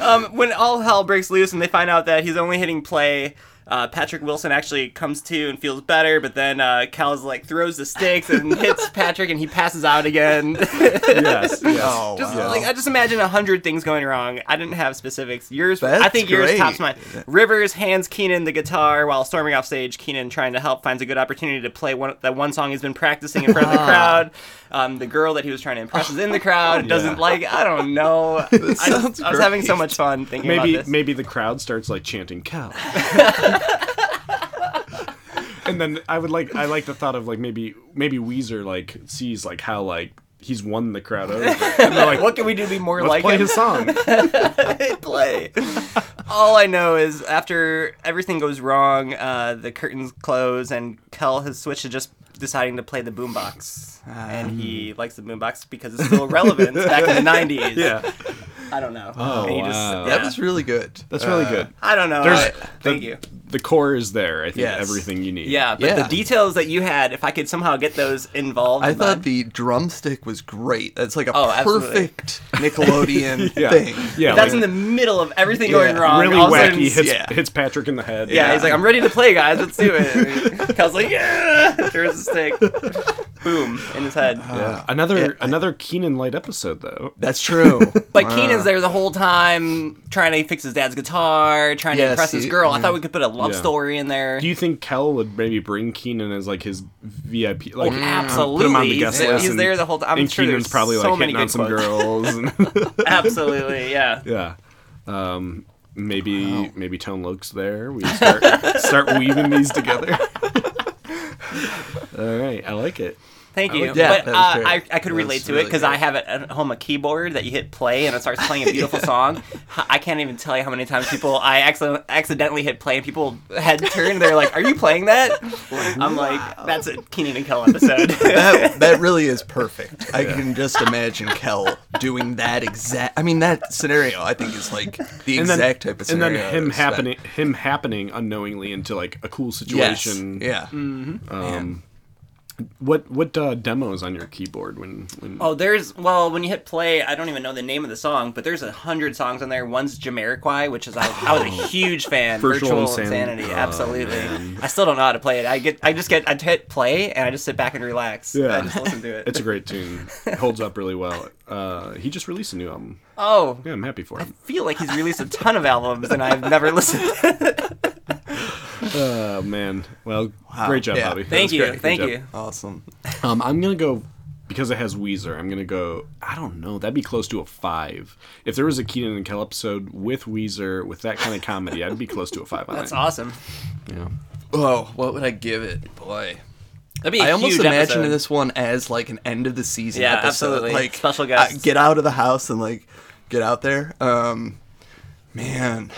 um, when all hell breaks loose and they find out that he's only hitting play, uh, Patrick Wilson actually comes to and feels better, but then uh, Cal's like throws the sticks and hits Patrick and he passes out again. yes. Yes. Oh, just wow. like I just imagine a hundred things going wrong. I didn't have specifics. Yours, I That's think yours great. tops mine. Rivers hands Keenan the guitar while storming off stage. Keenan, trying to help, finds a good opportunity to play one that one song he's been practicing in front of the crowd. Um, the girl that he was trying to impress is in the crowd. Doesn't Yeah. like. I don't know. I, I was having so much fun thinking maybe about this. maybe the crowd starts like chanting Cal. and then I would like I like the thought of like maybe maybe Weezer like sees like how like he's won the crowd over. And they're like, what can we do to be more let's like play him? his song. Play. All I know is after everything goes wrong, uh, the curtains close, and Kel has switched to just deciding to play the boombox. and he likes the boombox because it's still relevant back in the 90s. yeah. I don't know. Oh, And he just- wow. That was really good. That's really Uh, good. I don't know. There's- I- thank the, you. The core is there. I think Yes. everything you need. Yeah, but Yeah. the details that you had, if I could somehow get those involved, I in thought that- the drumstick was great. That's like a Oh, absolutely. perfect Nickelodeon Yeah. thing. Yeah. that's like, in the middle of everything Yeah, going wrong. really all of sudden- wacky. Hits yeah. hits Patrick in the head. Yeah, he's like, I'm ready to play, guys. Let's do it. Cal's like, yeah, throws the stick, boom, in his head. Yeah. Another another Keenan light episode though. That's true. But Uh, Keenan's there the whole time, trying to fix his dad's guitar, trying to Yes, impress his he- girl. I thought we could put a love Yeah. story in there. Do you think Kel would maybe bring Keenan as like his VIP? Like Absolutely, put him on the guest there- list. he's and- there the whole time. I'm and sure Keenan's probably so like many hitting on good some girls. And Absolutely, yeah. yeah. Um, maybe maybe Tone Loc's there. We start start weaving these together. All right, I like it. Thank you. like- Yeah, but uh. I, I could That relate was to it because. I have at at home a keyboard that you hit play and it starts playing a beautiful song. I can't even tell you how many times people I accident- accidentally hit play and people head turn. They're like, "Are you playing that?" I'm like, "That's a Keenan and Kel episode." that that really is perfect. I can just imagine Kel doing that exact. I mean, that scenario I think is like the And then, exact type of scenario. and then him happening him happening unknowingly into like a cool situation. Yes. situation. Yeah. Um, what what uh, demos on your keyboard when when Oh, there's well, when you hit play, I don't even know the name of the song, but there's a hundred songs on there. One's Jamiroquai, which is I, I was a huge fan. Virtual Virtual, Insanity. Insanity, Oh, absolutely. man. I still don't know how to play it. I get, I just get, I hit play and I just sit back and relax. Yeah. I just listen to it. It's a great tune. It holds up really well. Uh, he just released a new album. oh, Yeah, I'm happy for him. I feel like he's released a ton of albums and I've never listened. Oh man. Well, Wow. great job, Yeah. Bobby. Thank you, great. Thank job. you. Awesome. Um, I'm gonna go because it has Weezer. I'm gonna go. I don't know. That'd be close to a five. If there was a Keenan and Kel episode with Weezer with that kind of comedy, I'd be close to a five That's awesome. Yeah. Oh, what would I give it? Boy. That'd be a I almost huge imagine episode. this one as like an end of the season Yeah, episode. absolutely. Like Special guests. get out of the house and like get out there. Um, man,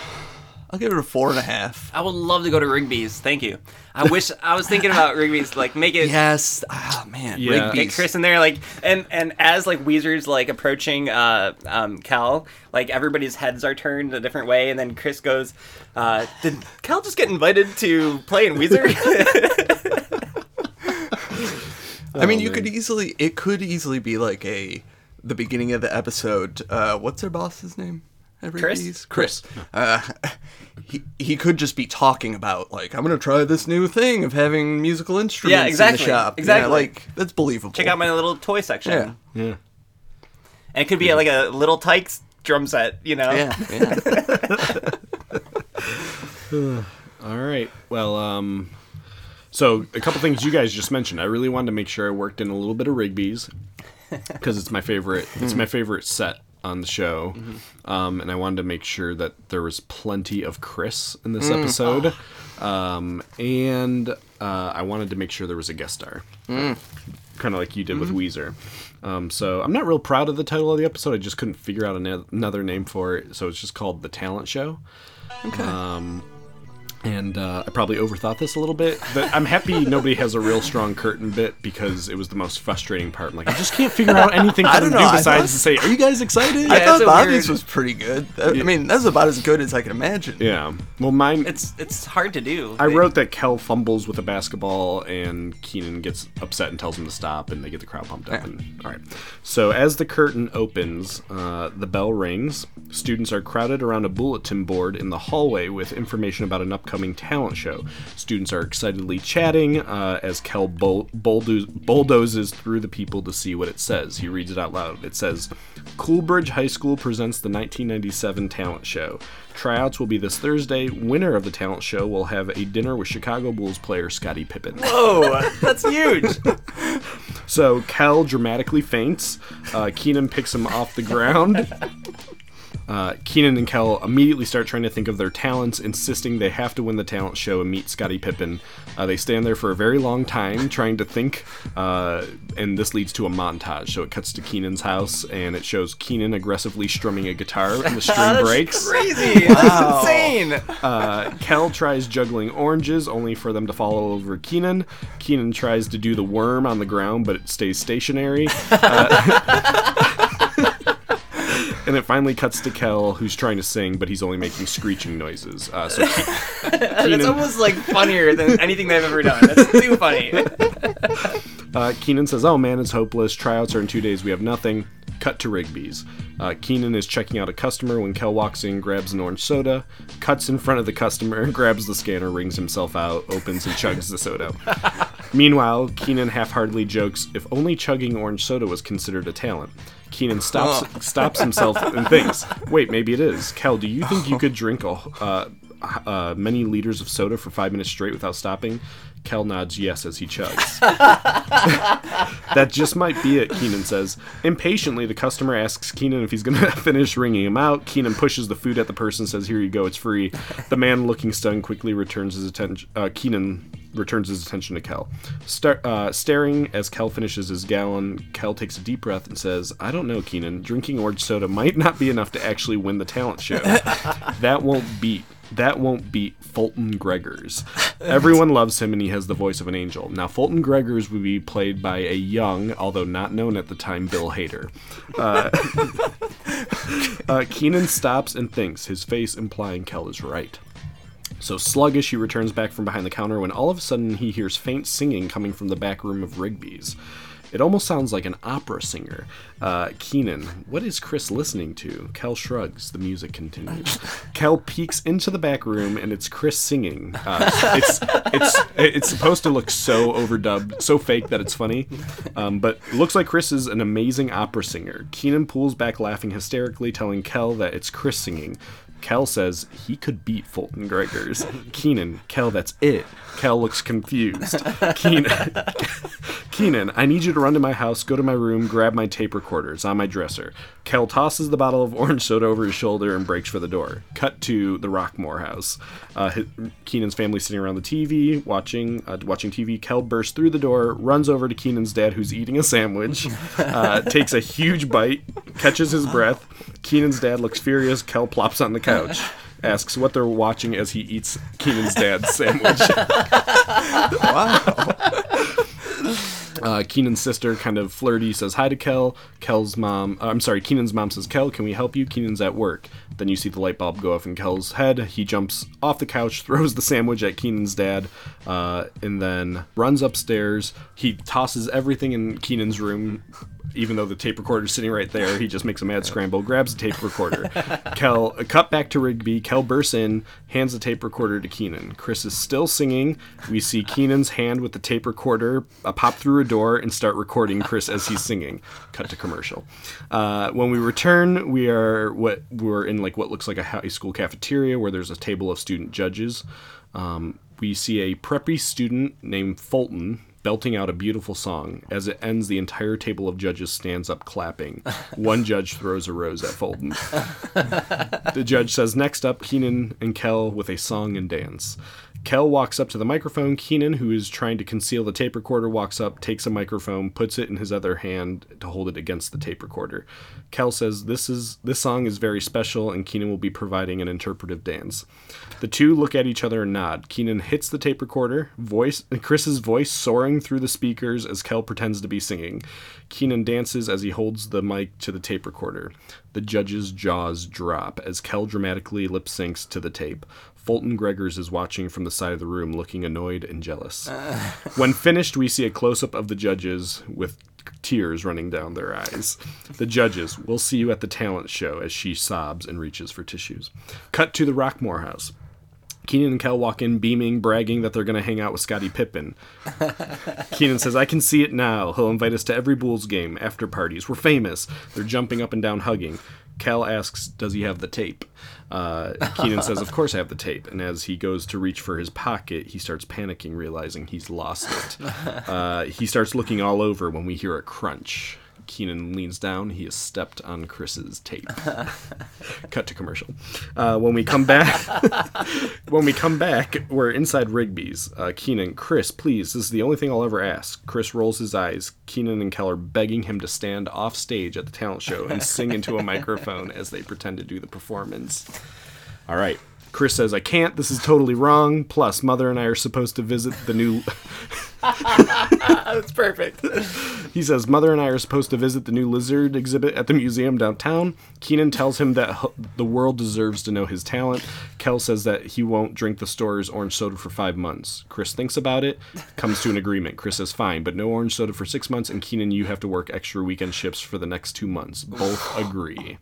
I'll give it a four and a half. I would love to go to Rigby's. Thank you. I wish I was thinking about Rigby's. Like, make it. Yes. Ah, man. Yeah. Get Chris in there, like, and and as like Weezer's like approaching uh um Cal, like everybody's heads are turned a different way, and then Chris goes, uh, "Did Cal just get invited to play in Weezer?" I mean, you man. could easily. It could easily be like a the beginning of the episode. Uh, what's their boss's name? At Chris? Rigby's? Chris. Uh, he he could just be talking about like I'm gonna try this new thing of having musical instruments in exactly, the shop. Yeah, exactly. like that's believable. Check out my little toy section, Yeah. Yeah. and it could be like a little Tikes drum set, you know? Yeah. Yeah. All right. Well, um, So a couple things you guys just mentioned. I really wanted to make sure I worked in a little bit of Rigby's because it's my favorite. It's my favorite set on the show, um, and I wanted to make sure that there was plenty of Chris in this episode, um, and uh, I wanted to make sure there was a guest star, kind of like you did with Weezer. Um, so I'm not real proud of the title of the episode. I just couldn't figure out ano- another name for it, so it's just called the Talent Show and uh, I probably overthought this a little bit. But I'm happy nobody has a real strong curtain bit because it was the most frustrating part. I'm like, I just can't figure out anything for I don't to know, do I besides thought- to say, "Are you guys excited?" I thought it's Bobby's weird- was pretty good. That- I mean, that's about as good as I can imagine. Yeah. Well, mine. It's it's hard to do. I They- wrote that Kel fumbles with a basketball and Keenan gets upset and tells him to stop, and they get the crowd pumped up. And all right. So as the curtain opens, uh, the bell rings. Students are crowded around a bulletin board in the hallway with information about an upcoming talent show. Students are excitedly chatting uh, as Kel bull- bulldo- bulldozes through the people to see what it says. He reads it out loud. It says, "Coolbridge High School presents the 1997 talent show." Tryouts will be this Thursday. Winner of the talent show will have a dinner with Chicago Bulls player Scottie Pippen. Whoa, that's huge. So Kel dramatically faints. Uh, Keenan picks him off the ground. Uh, Keenan and Kel immediately start trying to think of their talents, insisting they have to win the talent show and meet Scottie Pippen. Uh, they stand there for a very long time trying to think, uh, and this leads to a montage. So it cuts to Keenan's house, and it shows Keenan aggressively strumming a guitar, and the string breaks. Crazy. That's insane. Uh, Kel tries juggling oranges, only for them to fall over Keenan. Keenan tries to do the worm on the ground, but it stays stationary. And it finally cuts to Kel, who's trying to sing, but he's only making screeching noises. Uh, so Ke- That's almost like funnier than anything they've ever done. That's too funny. uh, Keenan says, "Oh man, it's hopeless. Tryouts are in two days. We have nothing." Cut to Rigby's. Uh, Keenan is checking out a customer when Kel walks in, grabs an orange soda, cuts in front of the customer, grabs the scanner, rings himself out, opens and chugs the soda. Meanwhile, Keenan half-heartedly jokes, "If only chugging orange soda was considered a talent." Keenan stops stops himself and thinks, "Wait, maybe it is." Kel, do you think you could drink a, uh, uh, many liters of soda for five minutes straight without stopping? Kel nods yes as he chugs. That just might be it, Keenan says. Impatiently, the customer asks Keenan if he's going to finish ringing him out. Keenan pushes the food at the person, says, Here you go, it's free. The man, looking stunned, quickly returns his attention. Uh, Keenan returns his attention to Kel. Star- uh, staring as Kel finishes his gallon, Kel takes a deep breath and says, I don't know, Keenan. Drinking orange soda might not be enough to actually win the talent show. that won't beat. That won't beat Fulton Gregors. Everyone loves him and he has the voice of an angel. Now, Fulton Gregors would be played by a young, although not known at the time, Bill Hader. Uh, uh, Keenan stops and thinks, his face implying Kel is right. So sluggish, he returns back from behind the counter when all of a sudden he hears faint singing coming from the back room of Rigby's. It almost sounds like an opera singer. Uh, Keenan, what is Chris listening to? Kel shrugs. The music continues. Kel peeks into the back room, and it's Chris singing. Uh, it's it's it's supposed to look so overdubbed, so fake that it's funny, um, but it looks like Chris is an amazing opera singer. Keenan pulls back, laughing hysterically, telling Kel that it's Chris singing. Kel says he could beat Fulton Gregors. Keenan, Kel, that's it. Kel looks confused. Keenan, Keenan, I need you to run to my house, go to my room, grab my tape recorder. It's on my dresser. Kel tosses the bottle of orange soda over his shoulder and breaks for the door. Cut to the Rockmore house. Uh, Keenan's family sitting around the TV, watching uh, watching TV. Kel bursts through the door, runs over to Keenan's dad, who's eating a sandwich, uh, takes a huge bite, catches his breath. Keenan's dad looks furious. Kel plops on the couch. Asks what they're watching as he eats Keenan's dad's sandwich. Uh, Keenan's sister, kind of flirty, says hi to Kel. Kel's mom, uh, I'm sorry, Keenan's mom says, Kel, can we help you? Keenan's at work. Then you see the light bulb go off in Kel's head. He jumps off the couch, throws the sandwich at Keenan's dad, uh, and then runs upstairs. He tosses everything in Keenan's room. Even though the tape recorder's sitting right there, he just makes a mad scramble, grabs the tape recorder. Kel, cut back to Rigby. Kel bursts in, hands the tape recorder to Keenan. Chris is still singing. We see Keenan's hand with the tape recorder uh, pop through a door and start recording Chris as he's singing. Cut to commercial. Uh, when we return, we are what we're in like what looks like a high school cafeteria where there's a table of student judges. Um, we see a preppy student named Fulton belting out a beautiful song. As it ends, the entire table of judges stands up clapping. One judge throws a rose at Fulton. the judge says, Next up, Keenan and Kel with a song and dance. Kel walks up to the microphone. Keenan, who is trying to conceal the tape recorder, walks up, takes a microphone, puts it in his other hand to hold it against the tape recorder. Kel says, "This is this song is very special, and Keenan will be providing an interpretive dance." The two look at each other and nod. Keenan hits the tape recorder, voice Chris's voice soaring through the speakers as Kel pretends to be singing. Keenan dances as he holds the mic to the tape recorder. The judge's jaws drop as Kel dramatically lip syncs to the tape. Fulton Gregors is watching from the side of the room, looking annoyed and jealous. Uh. when finished, we see a close up of the judges with tears running down their eyes. The judges, we'll see you at the talent show as she sobs and reaches for tissues. Cut to the Rockmore house. Keenan and Kel walk in beaming, bragging that they're going to hang out with Scottie Pippen. Keenan says, I can see it now. He'll invite us to every Bulls game, after parties. We're famous. They're jumping up and down, hugging. Cal asks, Does he have the tape? Uh, Keenan says, Of course I have the tape. And as he goes to reach for his pocket, he starts panicking, realizing he's lost it. Uh, he starts looking all over when we hear a crunch. Keenan leans down. He has stepped on Chris's tape. Cut to commercial. Uh, when we come back, when we come back, we're inside Rigby's. Uh, Keenan, Chris, please. This is the only thing I'll ever ask. Chris rolls his eyes. Keenan and Keller begging him to stand off stage at the talent show and sing into a microphone as they pretend to do the performance. All right. Chris says, I can't. This is totally wrong. Plus, Mother and I are supposed to visit the new. That's perfect. He says, Mother and I are supposed to visit the new lizard exhibit at the museum downtown. Keenan tells him that the world deserves to know his talent. Kel says that he won't drink the store's orange soda for five months. Chris thinks about it, comes to an agreement. Chris says, fine, but no orange soda for six months, and Keenan, you have to work extra weekend shifts for the next two months. Both agree.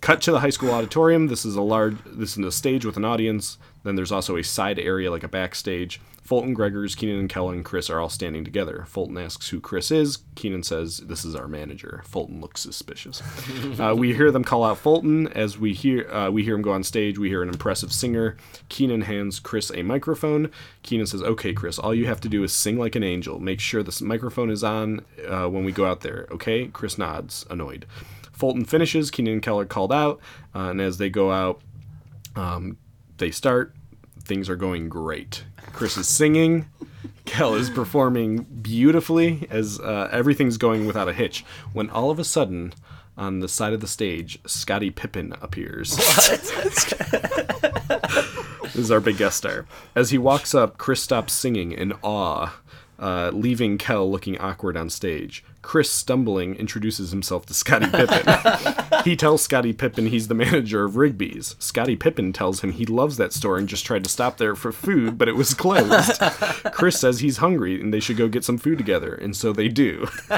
Cut to the high school auditorium. This is a large, this is a stage with an audience. Then there's also a side area like a backstage. Fulton, Gregors, Keenan, and Kellen and Chris are all standing together. Fulton asks who Chris is. Keenan says, This is our manager. Fulton looks suspicious. uh, we hear them call out Fulton. As we hear uh, we hear him go on stage, we hear an impressive singer. Keenan hands Chris a microphone. Keenan says, Okay, Chris, all you have to do is sing like an angel. Make sure this microphone is on uh, when we go out there, okay? Chris nods, annoyed. Fulton finishes. Keenan and Keller called out. Uh, and as they go out, um, they start. Things are going great. Chris is singing. Kel is performing beautifully as uh, everything's going without a hitch. When all of a sudden, on the side of the stage, Scottie Pippen appears. What? this is our big guest star. As he walks up, Chris stops singing in awe, uh, leaving Kel looking awkward on stage. Chris, stumbling, introduces himself to Scottie Pippen. he tells Scottie Pippen he's the manager of Rigby's. Scottie Pippen tells him he loves that store and just tried to stop there for food, but it was closed. Chris says he's hungry and they should go get some food together, and so they do.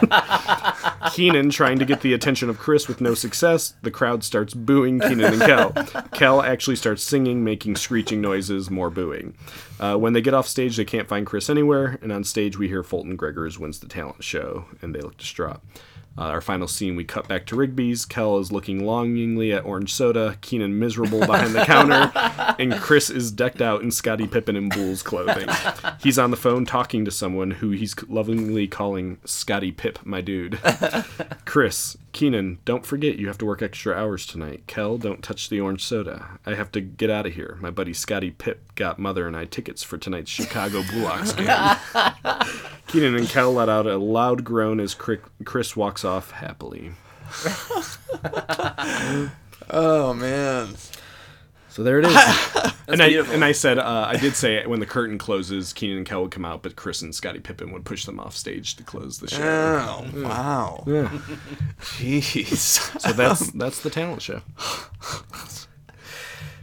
Keenan trying to get the attention of Chris with no success. The crowd starts booing Keenan and Kel. Kel actually starts singing, making screeching noises, more booing. Uh, when they get off stage, they can't find Chris anywhere, and on stage we hear Fulton Gregors wins the talent show, and they look distraught. Uh, our final scene, we cut back to Rigby's. Kel is looking longingly at orange soda. Keenan miserable behind the counter, and Chris is decked out in Scottie Pippen and Bulls clothing. He's on the phone talking to someone who he's lovingly calling Scottie Pip, my dude. Chris, Keenan, don't forget you have to work extra hours tonight. Kel, don't touch the orange soda. I have to get out of here. My buddy Scottie Pip got mother and I tickets for tonight's Chicago Bullocks game. Keenan and Kel let out a loud groan as Chris walks off happily. Oh man. So there it is. and I and I said uh, I did say when the curtain closes, Keenan and Kel would come out, but Chris and Scottie Pippen would push them off stage to close the show. Oh wow. Yeah. Jeez. So that's that's the talent show.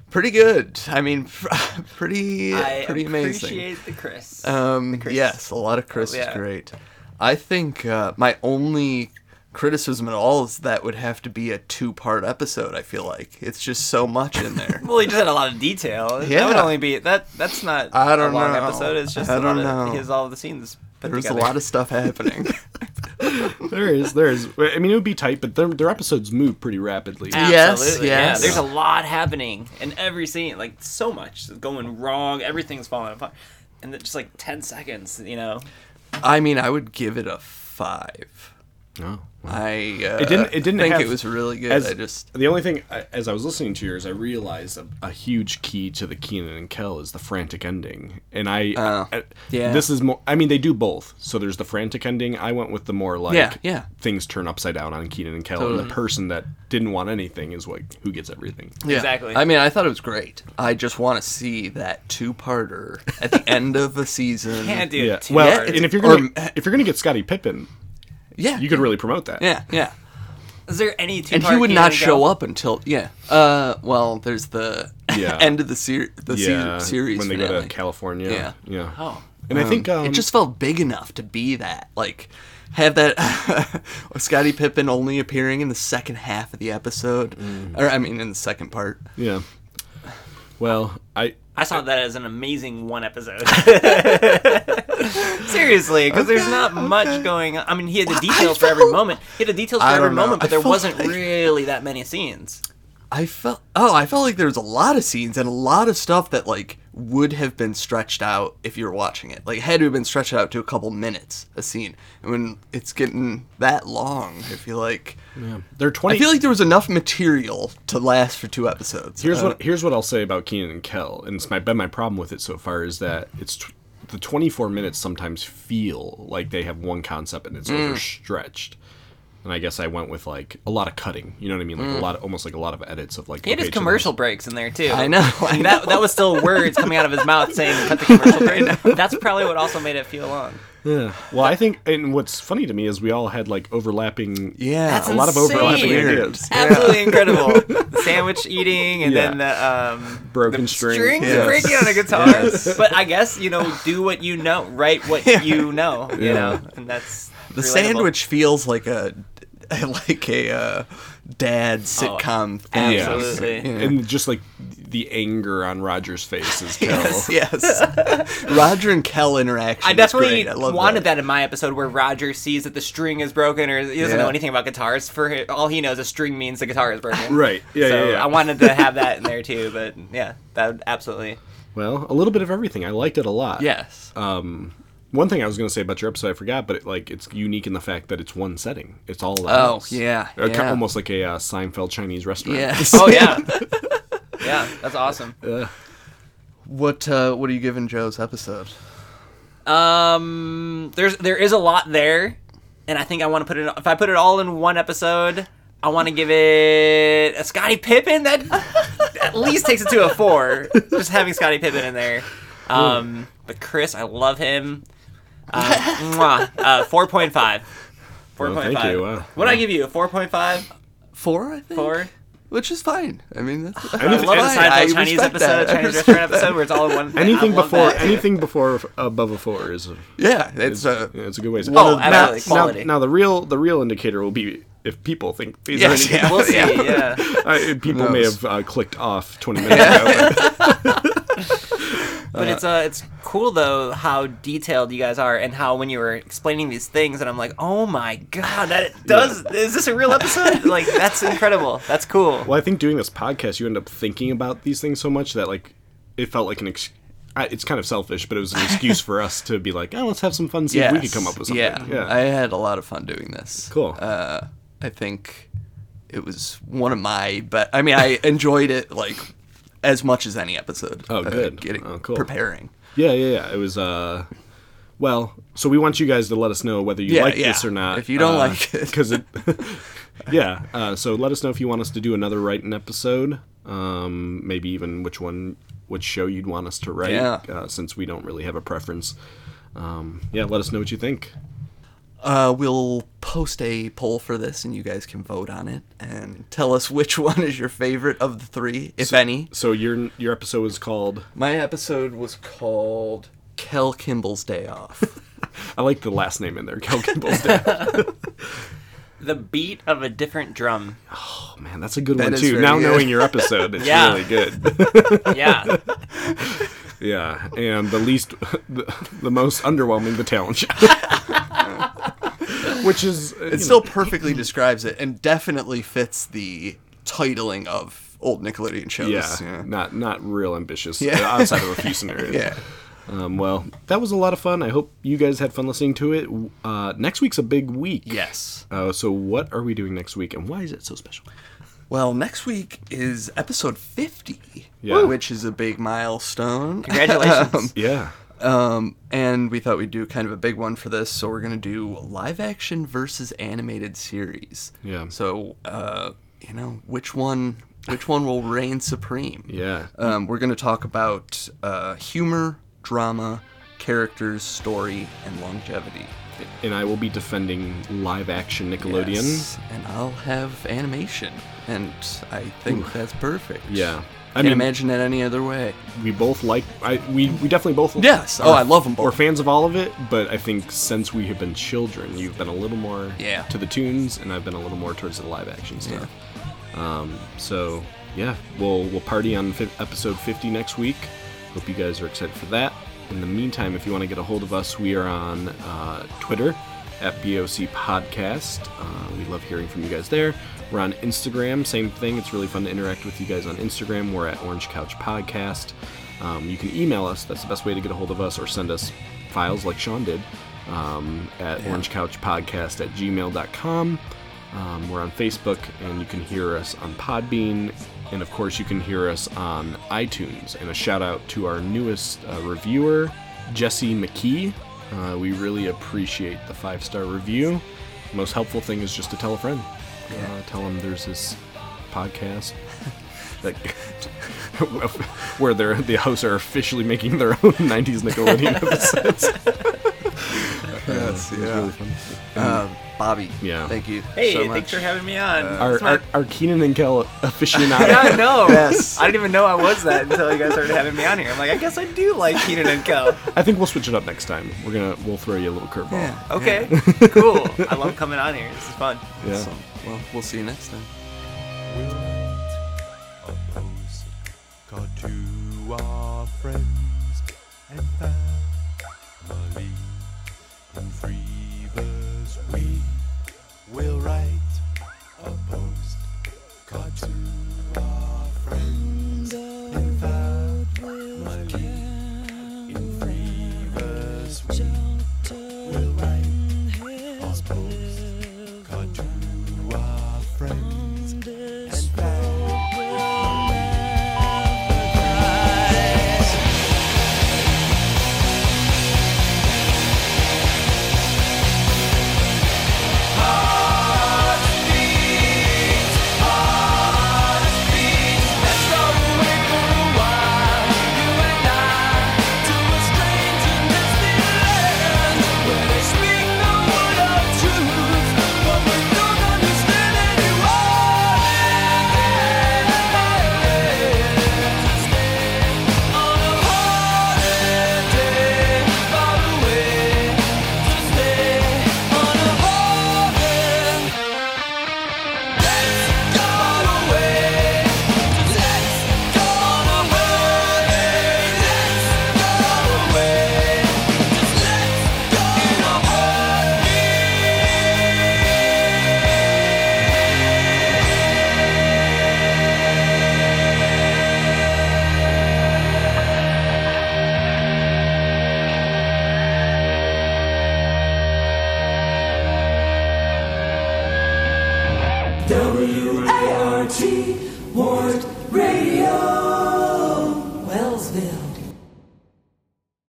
pretty good. I mean, pretty I pretty amazing. appreciate the Chris. Um, Chris. yes, a lot of Chris yeah. is great. I think uh, my only criticism at all is that would have to be a two-part episode. I feel like it's just so much in there. well, he just had a lot of detail. Yeah. That would only be that. That's not I don't a long know. episode. It's just I don't of know. he has all the scenes put There's a lot of stuff happening. there is, there is. I mean, it would be tight, but their, their episodes move pretty rapidly. Yes, Absolutely. yes. Yeah, there's a lot happening in every scene, like so much is going wrong. Everything's falling apart, and then just like ten seconds, you know. I mean, I would give it a five. Oh. I uh, It didn't. It didn't think have, it was really good. As, I just the only thing I, as I was listening to yours, I realized a, a huge key to the Keenan and Kel is the frantic ending, and I, Oh, I- yeah. this is more. I mean, they do both. So there's the frantic ending. I went with the more like Yeah, yeah. things turn upside down on Keenan and Kel, and the person that didn't want anything is like who gets everything. yeah. Exactly. I mean, I thought it was great. I just want to see that two-parter at the end of a season. Can't do Yeah. it. Well, Yeah, and if you're gonna or- if you're gonna get Scottie Pippen, yeah, you could really promote that. yeah, yeah. Is there any two? And he would not show up until yeah. Uh, well, there's the Yeah. end of the ser- the se- series when they finale. go to California. Yeah. yeah. Oh, And I think um, it just felt big enough to be that. Like, have that Scottie Pippen only appearing in the second half of the episode, Mm. or I mean, in the second part. yeah. Well, I I saw that as an amazing one episode. Seriously, because there's not much going on. I mean, he had the details for every moment. He had the details for every know. moment, but I there wasn't like- really that many scenes. I felt oh, I felt like there was a lot of scenes and a lot of stuff that like would have been stretched out if you were watching it. Like had to have been stretched out to a couple minutes a scene. And when it's getting that long, I feel like they're twenty. I feel like there was enough material to last for two episodes. Here's Uh, what here's what I'll say about Keenan and Kel, and it's my been my problem with it so far is that it's the 24 minutes sometimes feel like they have one concept and it's Mm. overstretched. And I guess I went with like a lot of cutting. You know what I mean? Like a lot, of, almost like a lot of edits of like. He had his commercial breaks in there too. I know, I that that was still words coming out of his mouth saying "cut the commercial break." That's probably what also made it feel long. Yeah. Well, I think, and what's funny to me is we all had like overlapping. Yeah, That's a lot of insane. overlapping Weird. ideas. Absolutely incredible. The sandwich eating and Yeah. then the um, Broken the string. strings Yes. breaking on a guitar. But I guess you know, do what you know, write what you know. You Yeah. know, and that's The relatable. sandwich feels like a like a uh, dad sitcom thing. Absolutely. Yeah. And just like the anger on Roger's face is Kel. Yes, yes. Roger and Kel interaction. I is definitely great. I love wanted that. that. in my episode where Roger sees that the string is broken or he doesn't Yeah. know anything about guitars. For hi- all he knows, a string means the guitar is broken. Right. Yeah, so yeah, yeah. I wanted to have that in there too, but yeah, that would absolutely. Well, a little bit of everything. I liked it a lot. Yes. One thing I was going to say about your episode, I forgot, but it, like it's unique in the fact that it's one setting. It's all the Oh, house. yeah, Uh, ki- yeah. almost like a uh, Seinfeld Chinese restaurant. yes. Oh yeah, yeah, that's awesome. What uh, What are you giving Joe's episode? Um, there's there is a lot there, and I think I want to put it. If I put it all in one episode, I want to give it a Scottie Pippen. That at least takes it to a four. Just having Scottie Pippen in there. Um, but Chris, I love him. Uh, mwah, uh, four point five. Four Well, thank you. Wow. What would I give you? A four point five? Four, I think. Four? Which is fine. I mean, that's, I love the fine. I Chinese episode, that. Chinese restaurant episode, where it's all in one. Anything before that. anything before above a four is a, Yeah, it's a. yeah, it's a good way. Oh, now, absolutely, now, now the real the real indicator will be if people think these Yes, are any, yeah. We'll see. Yeah. Yeah. uh, people may have uh, clicked off twenty minutes ago. But it's uh, it's cool though how detailed you guys are, and how when you were explaining these things, and I'm like, oh my god, that does is this a real episode? like that's incredible. That's cool. Well, I think doing this podcast, you end up thinking about these things so much that like it felt like an. Ex- I, it's kind of selfish, but it was an excuse for us to be like, oh, let's have some fun, see if we could come up with something. Yeah, I had a lot of fun doing this. Cool. Uh, I think it was one of my but I mean, I enjoyed it like as much as any episode. Oh, uh, good. getting Oh, cool. preparing. Yeah, yeah, yeah. It was uh well, so we want you guys to let us know whether you Yeah, like yeah. this or not. If you don't like it. cuz it Yeah, uh, so let us know if you want us to do another writing episode. Um maybe even which one which show you'd want us to write Yeah. uh, since we don't really have a preference. Um yeah, let us know what you think. Uh, we'll post a poll for this, and you guys can vote on it and tell us which one is your favorite of the three, if any. So your your episode was called My episode was called Kel Kimble's Day Off. I like the last name in there, Kel Kimble's Day. The beat of a different drum. Oh, man, that's a good That one too. Now good. knowing your episode, it's Yeah. really good. Yeah. yeah, and the least, the, the most underwhelming, the talent show. Which is it still perfectly describes it and definitely fits the titling of old Nickelodeon shows. yeah, not not real ambitious Yeah. uh, outside of a few scenarios. Yeah. Um, well, that was a lot of fun. I hope you guys had fun listening to it. Uh, next week's a big week. Yes. Uh, so what are we doing next week, and why is it so special? Well, next week is episode 50, Yeah. which is a big milestone. Congratulations. Yeah. Um, and we thought we'd do kind of a big one for this, so we're gonna do live action versus animated series. Yeah. So, uh, you know, which one, which one will reign supreme? Yeah. Um, we're gonna talk about uh, humor, drama, characters, story, and longevity. and I will be defending live action Nickelodeon. Yes, and I'll have animation, and I think that's perfect. Yeah. I Can't mean, imagine it any other way. we both like. I we, we definitely both. Yes. Oh, I love 'em both. We're fans of all of it, but I think since we have been children, you've been a little more Yeah. to the tunes, and I've been a little more towards the live action stuff. Um, so yeah, we'll we'll party on fi- episode 50 next week. Hope you guys are excited for that. In the meantime, if you want to get a hold of us, we are on uh, Twitter at BOC Podcast. Uh, we love hearing from you guys there. We're on Instagram, same thing. It's really fun to interact with you guys on Instagram. We're at Orange Couch Podcast. Um, you can email us. That's the best way to get a hold of us, or send us files like Sean did um, at orangecouchpodcast at gmail.com. Um, we're on Facebook, and you can hear us on Podbean, and of course, you can hear us on iTunes. And a shout out to our newest uh, reviewer, Jesse McKee. Uh, we really appreciate the five star review. The most helpful thing is just to tell a friend. Uh, tell them there's this podcast that where they're, the hosts are officially making their own 90s Nickelodeon episodes. Yes, It yeah. really fun. Uh, Bobby. Yeah. Thank you. Hey, so much. thanks for having me on. Our, our, Smart. our Keenan and Kel aficionado. yeah, I know. Yes. I didn't even know I was that until you guys started having me on here. I'm like, I guess I do like Keenan and Kel. I think we'll switch it up next time. We're gonna we'll throw you a little curveball. Yeah. Okay, cool. I love coming on here. This is fun. Yeah. So, well, we'll see you next time. postcard to our friends and family. We will write to our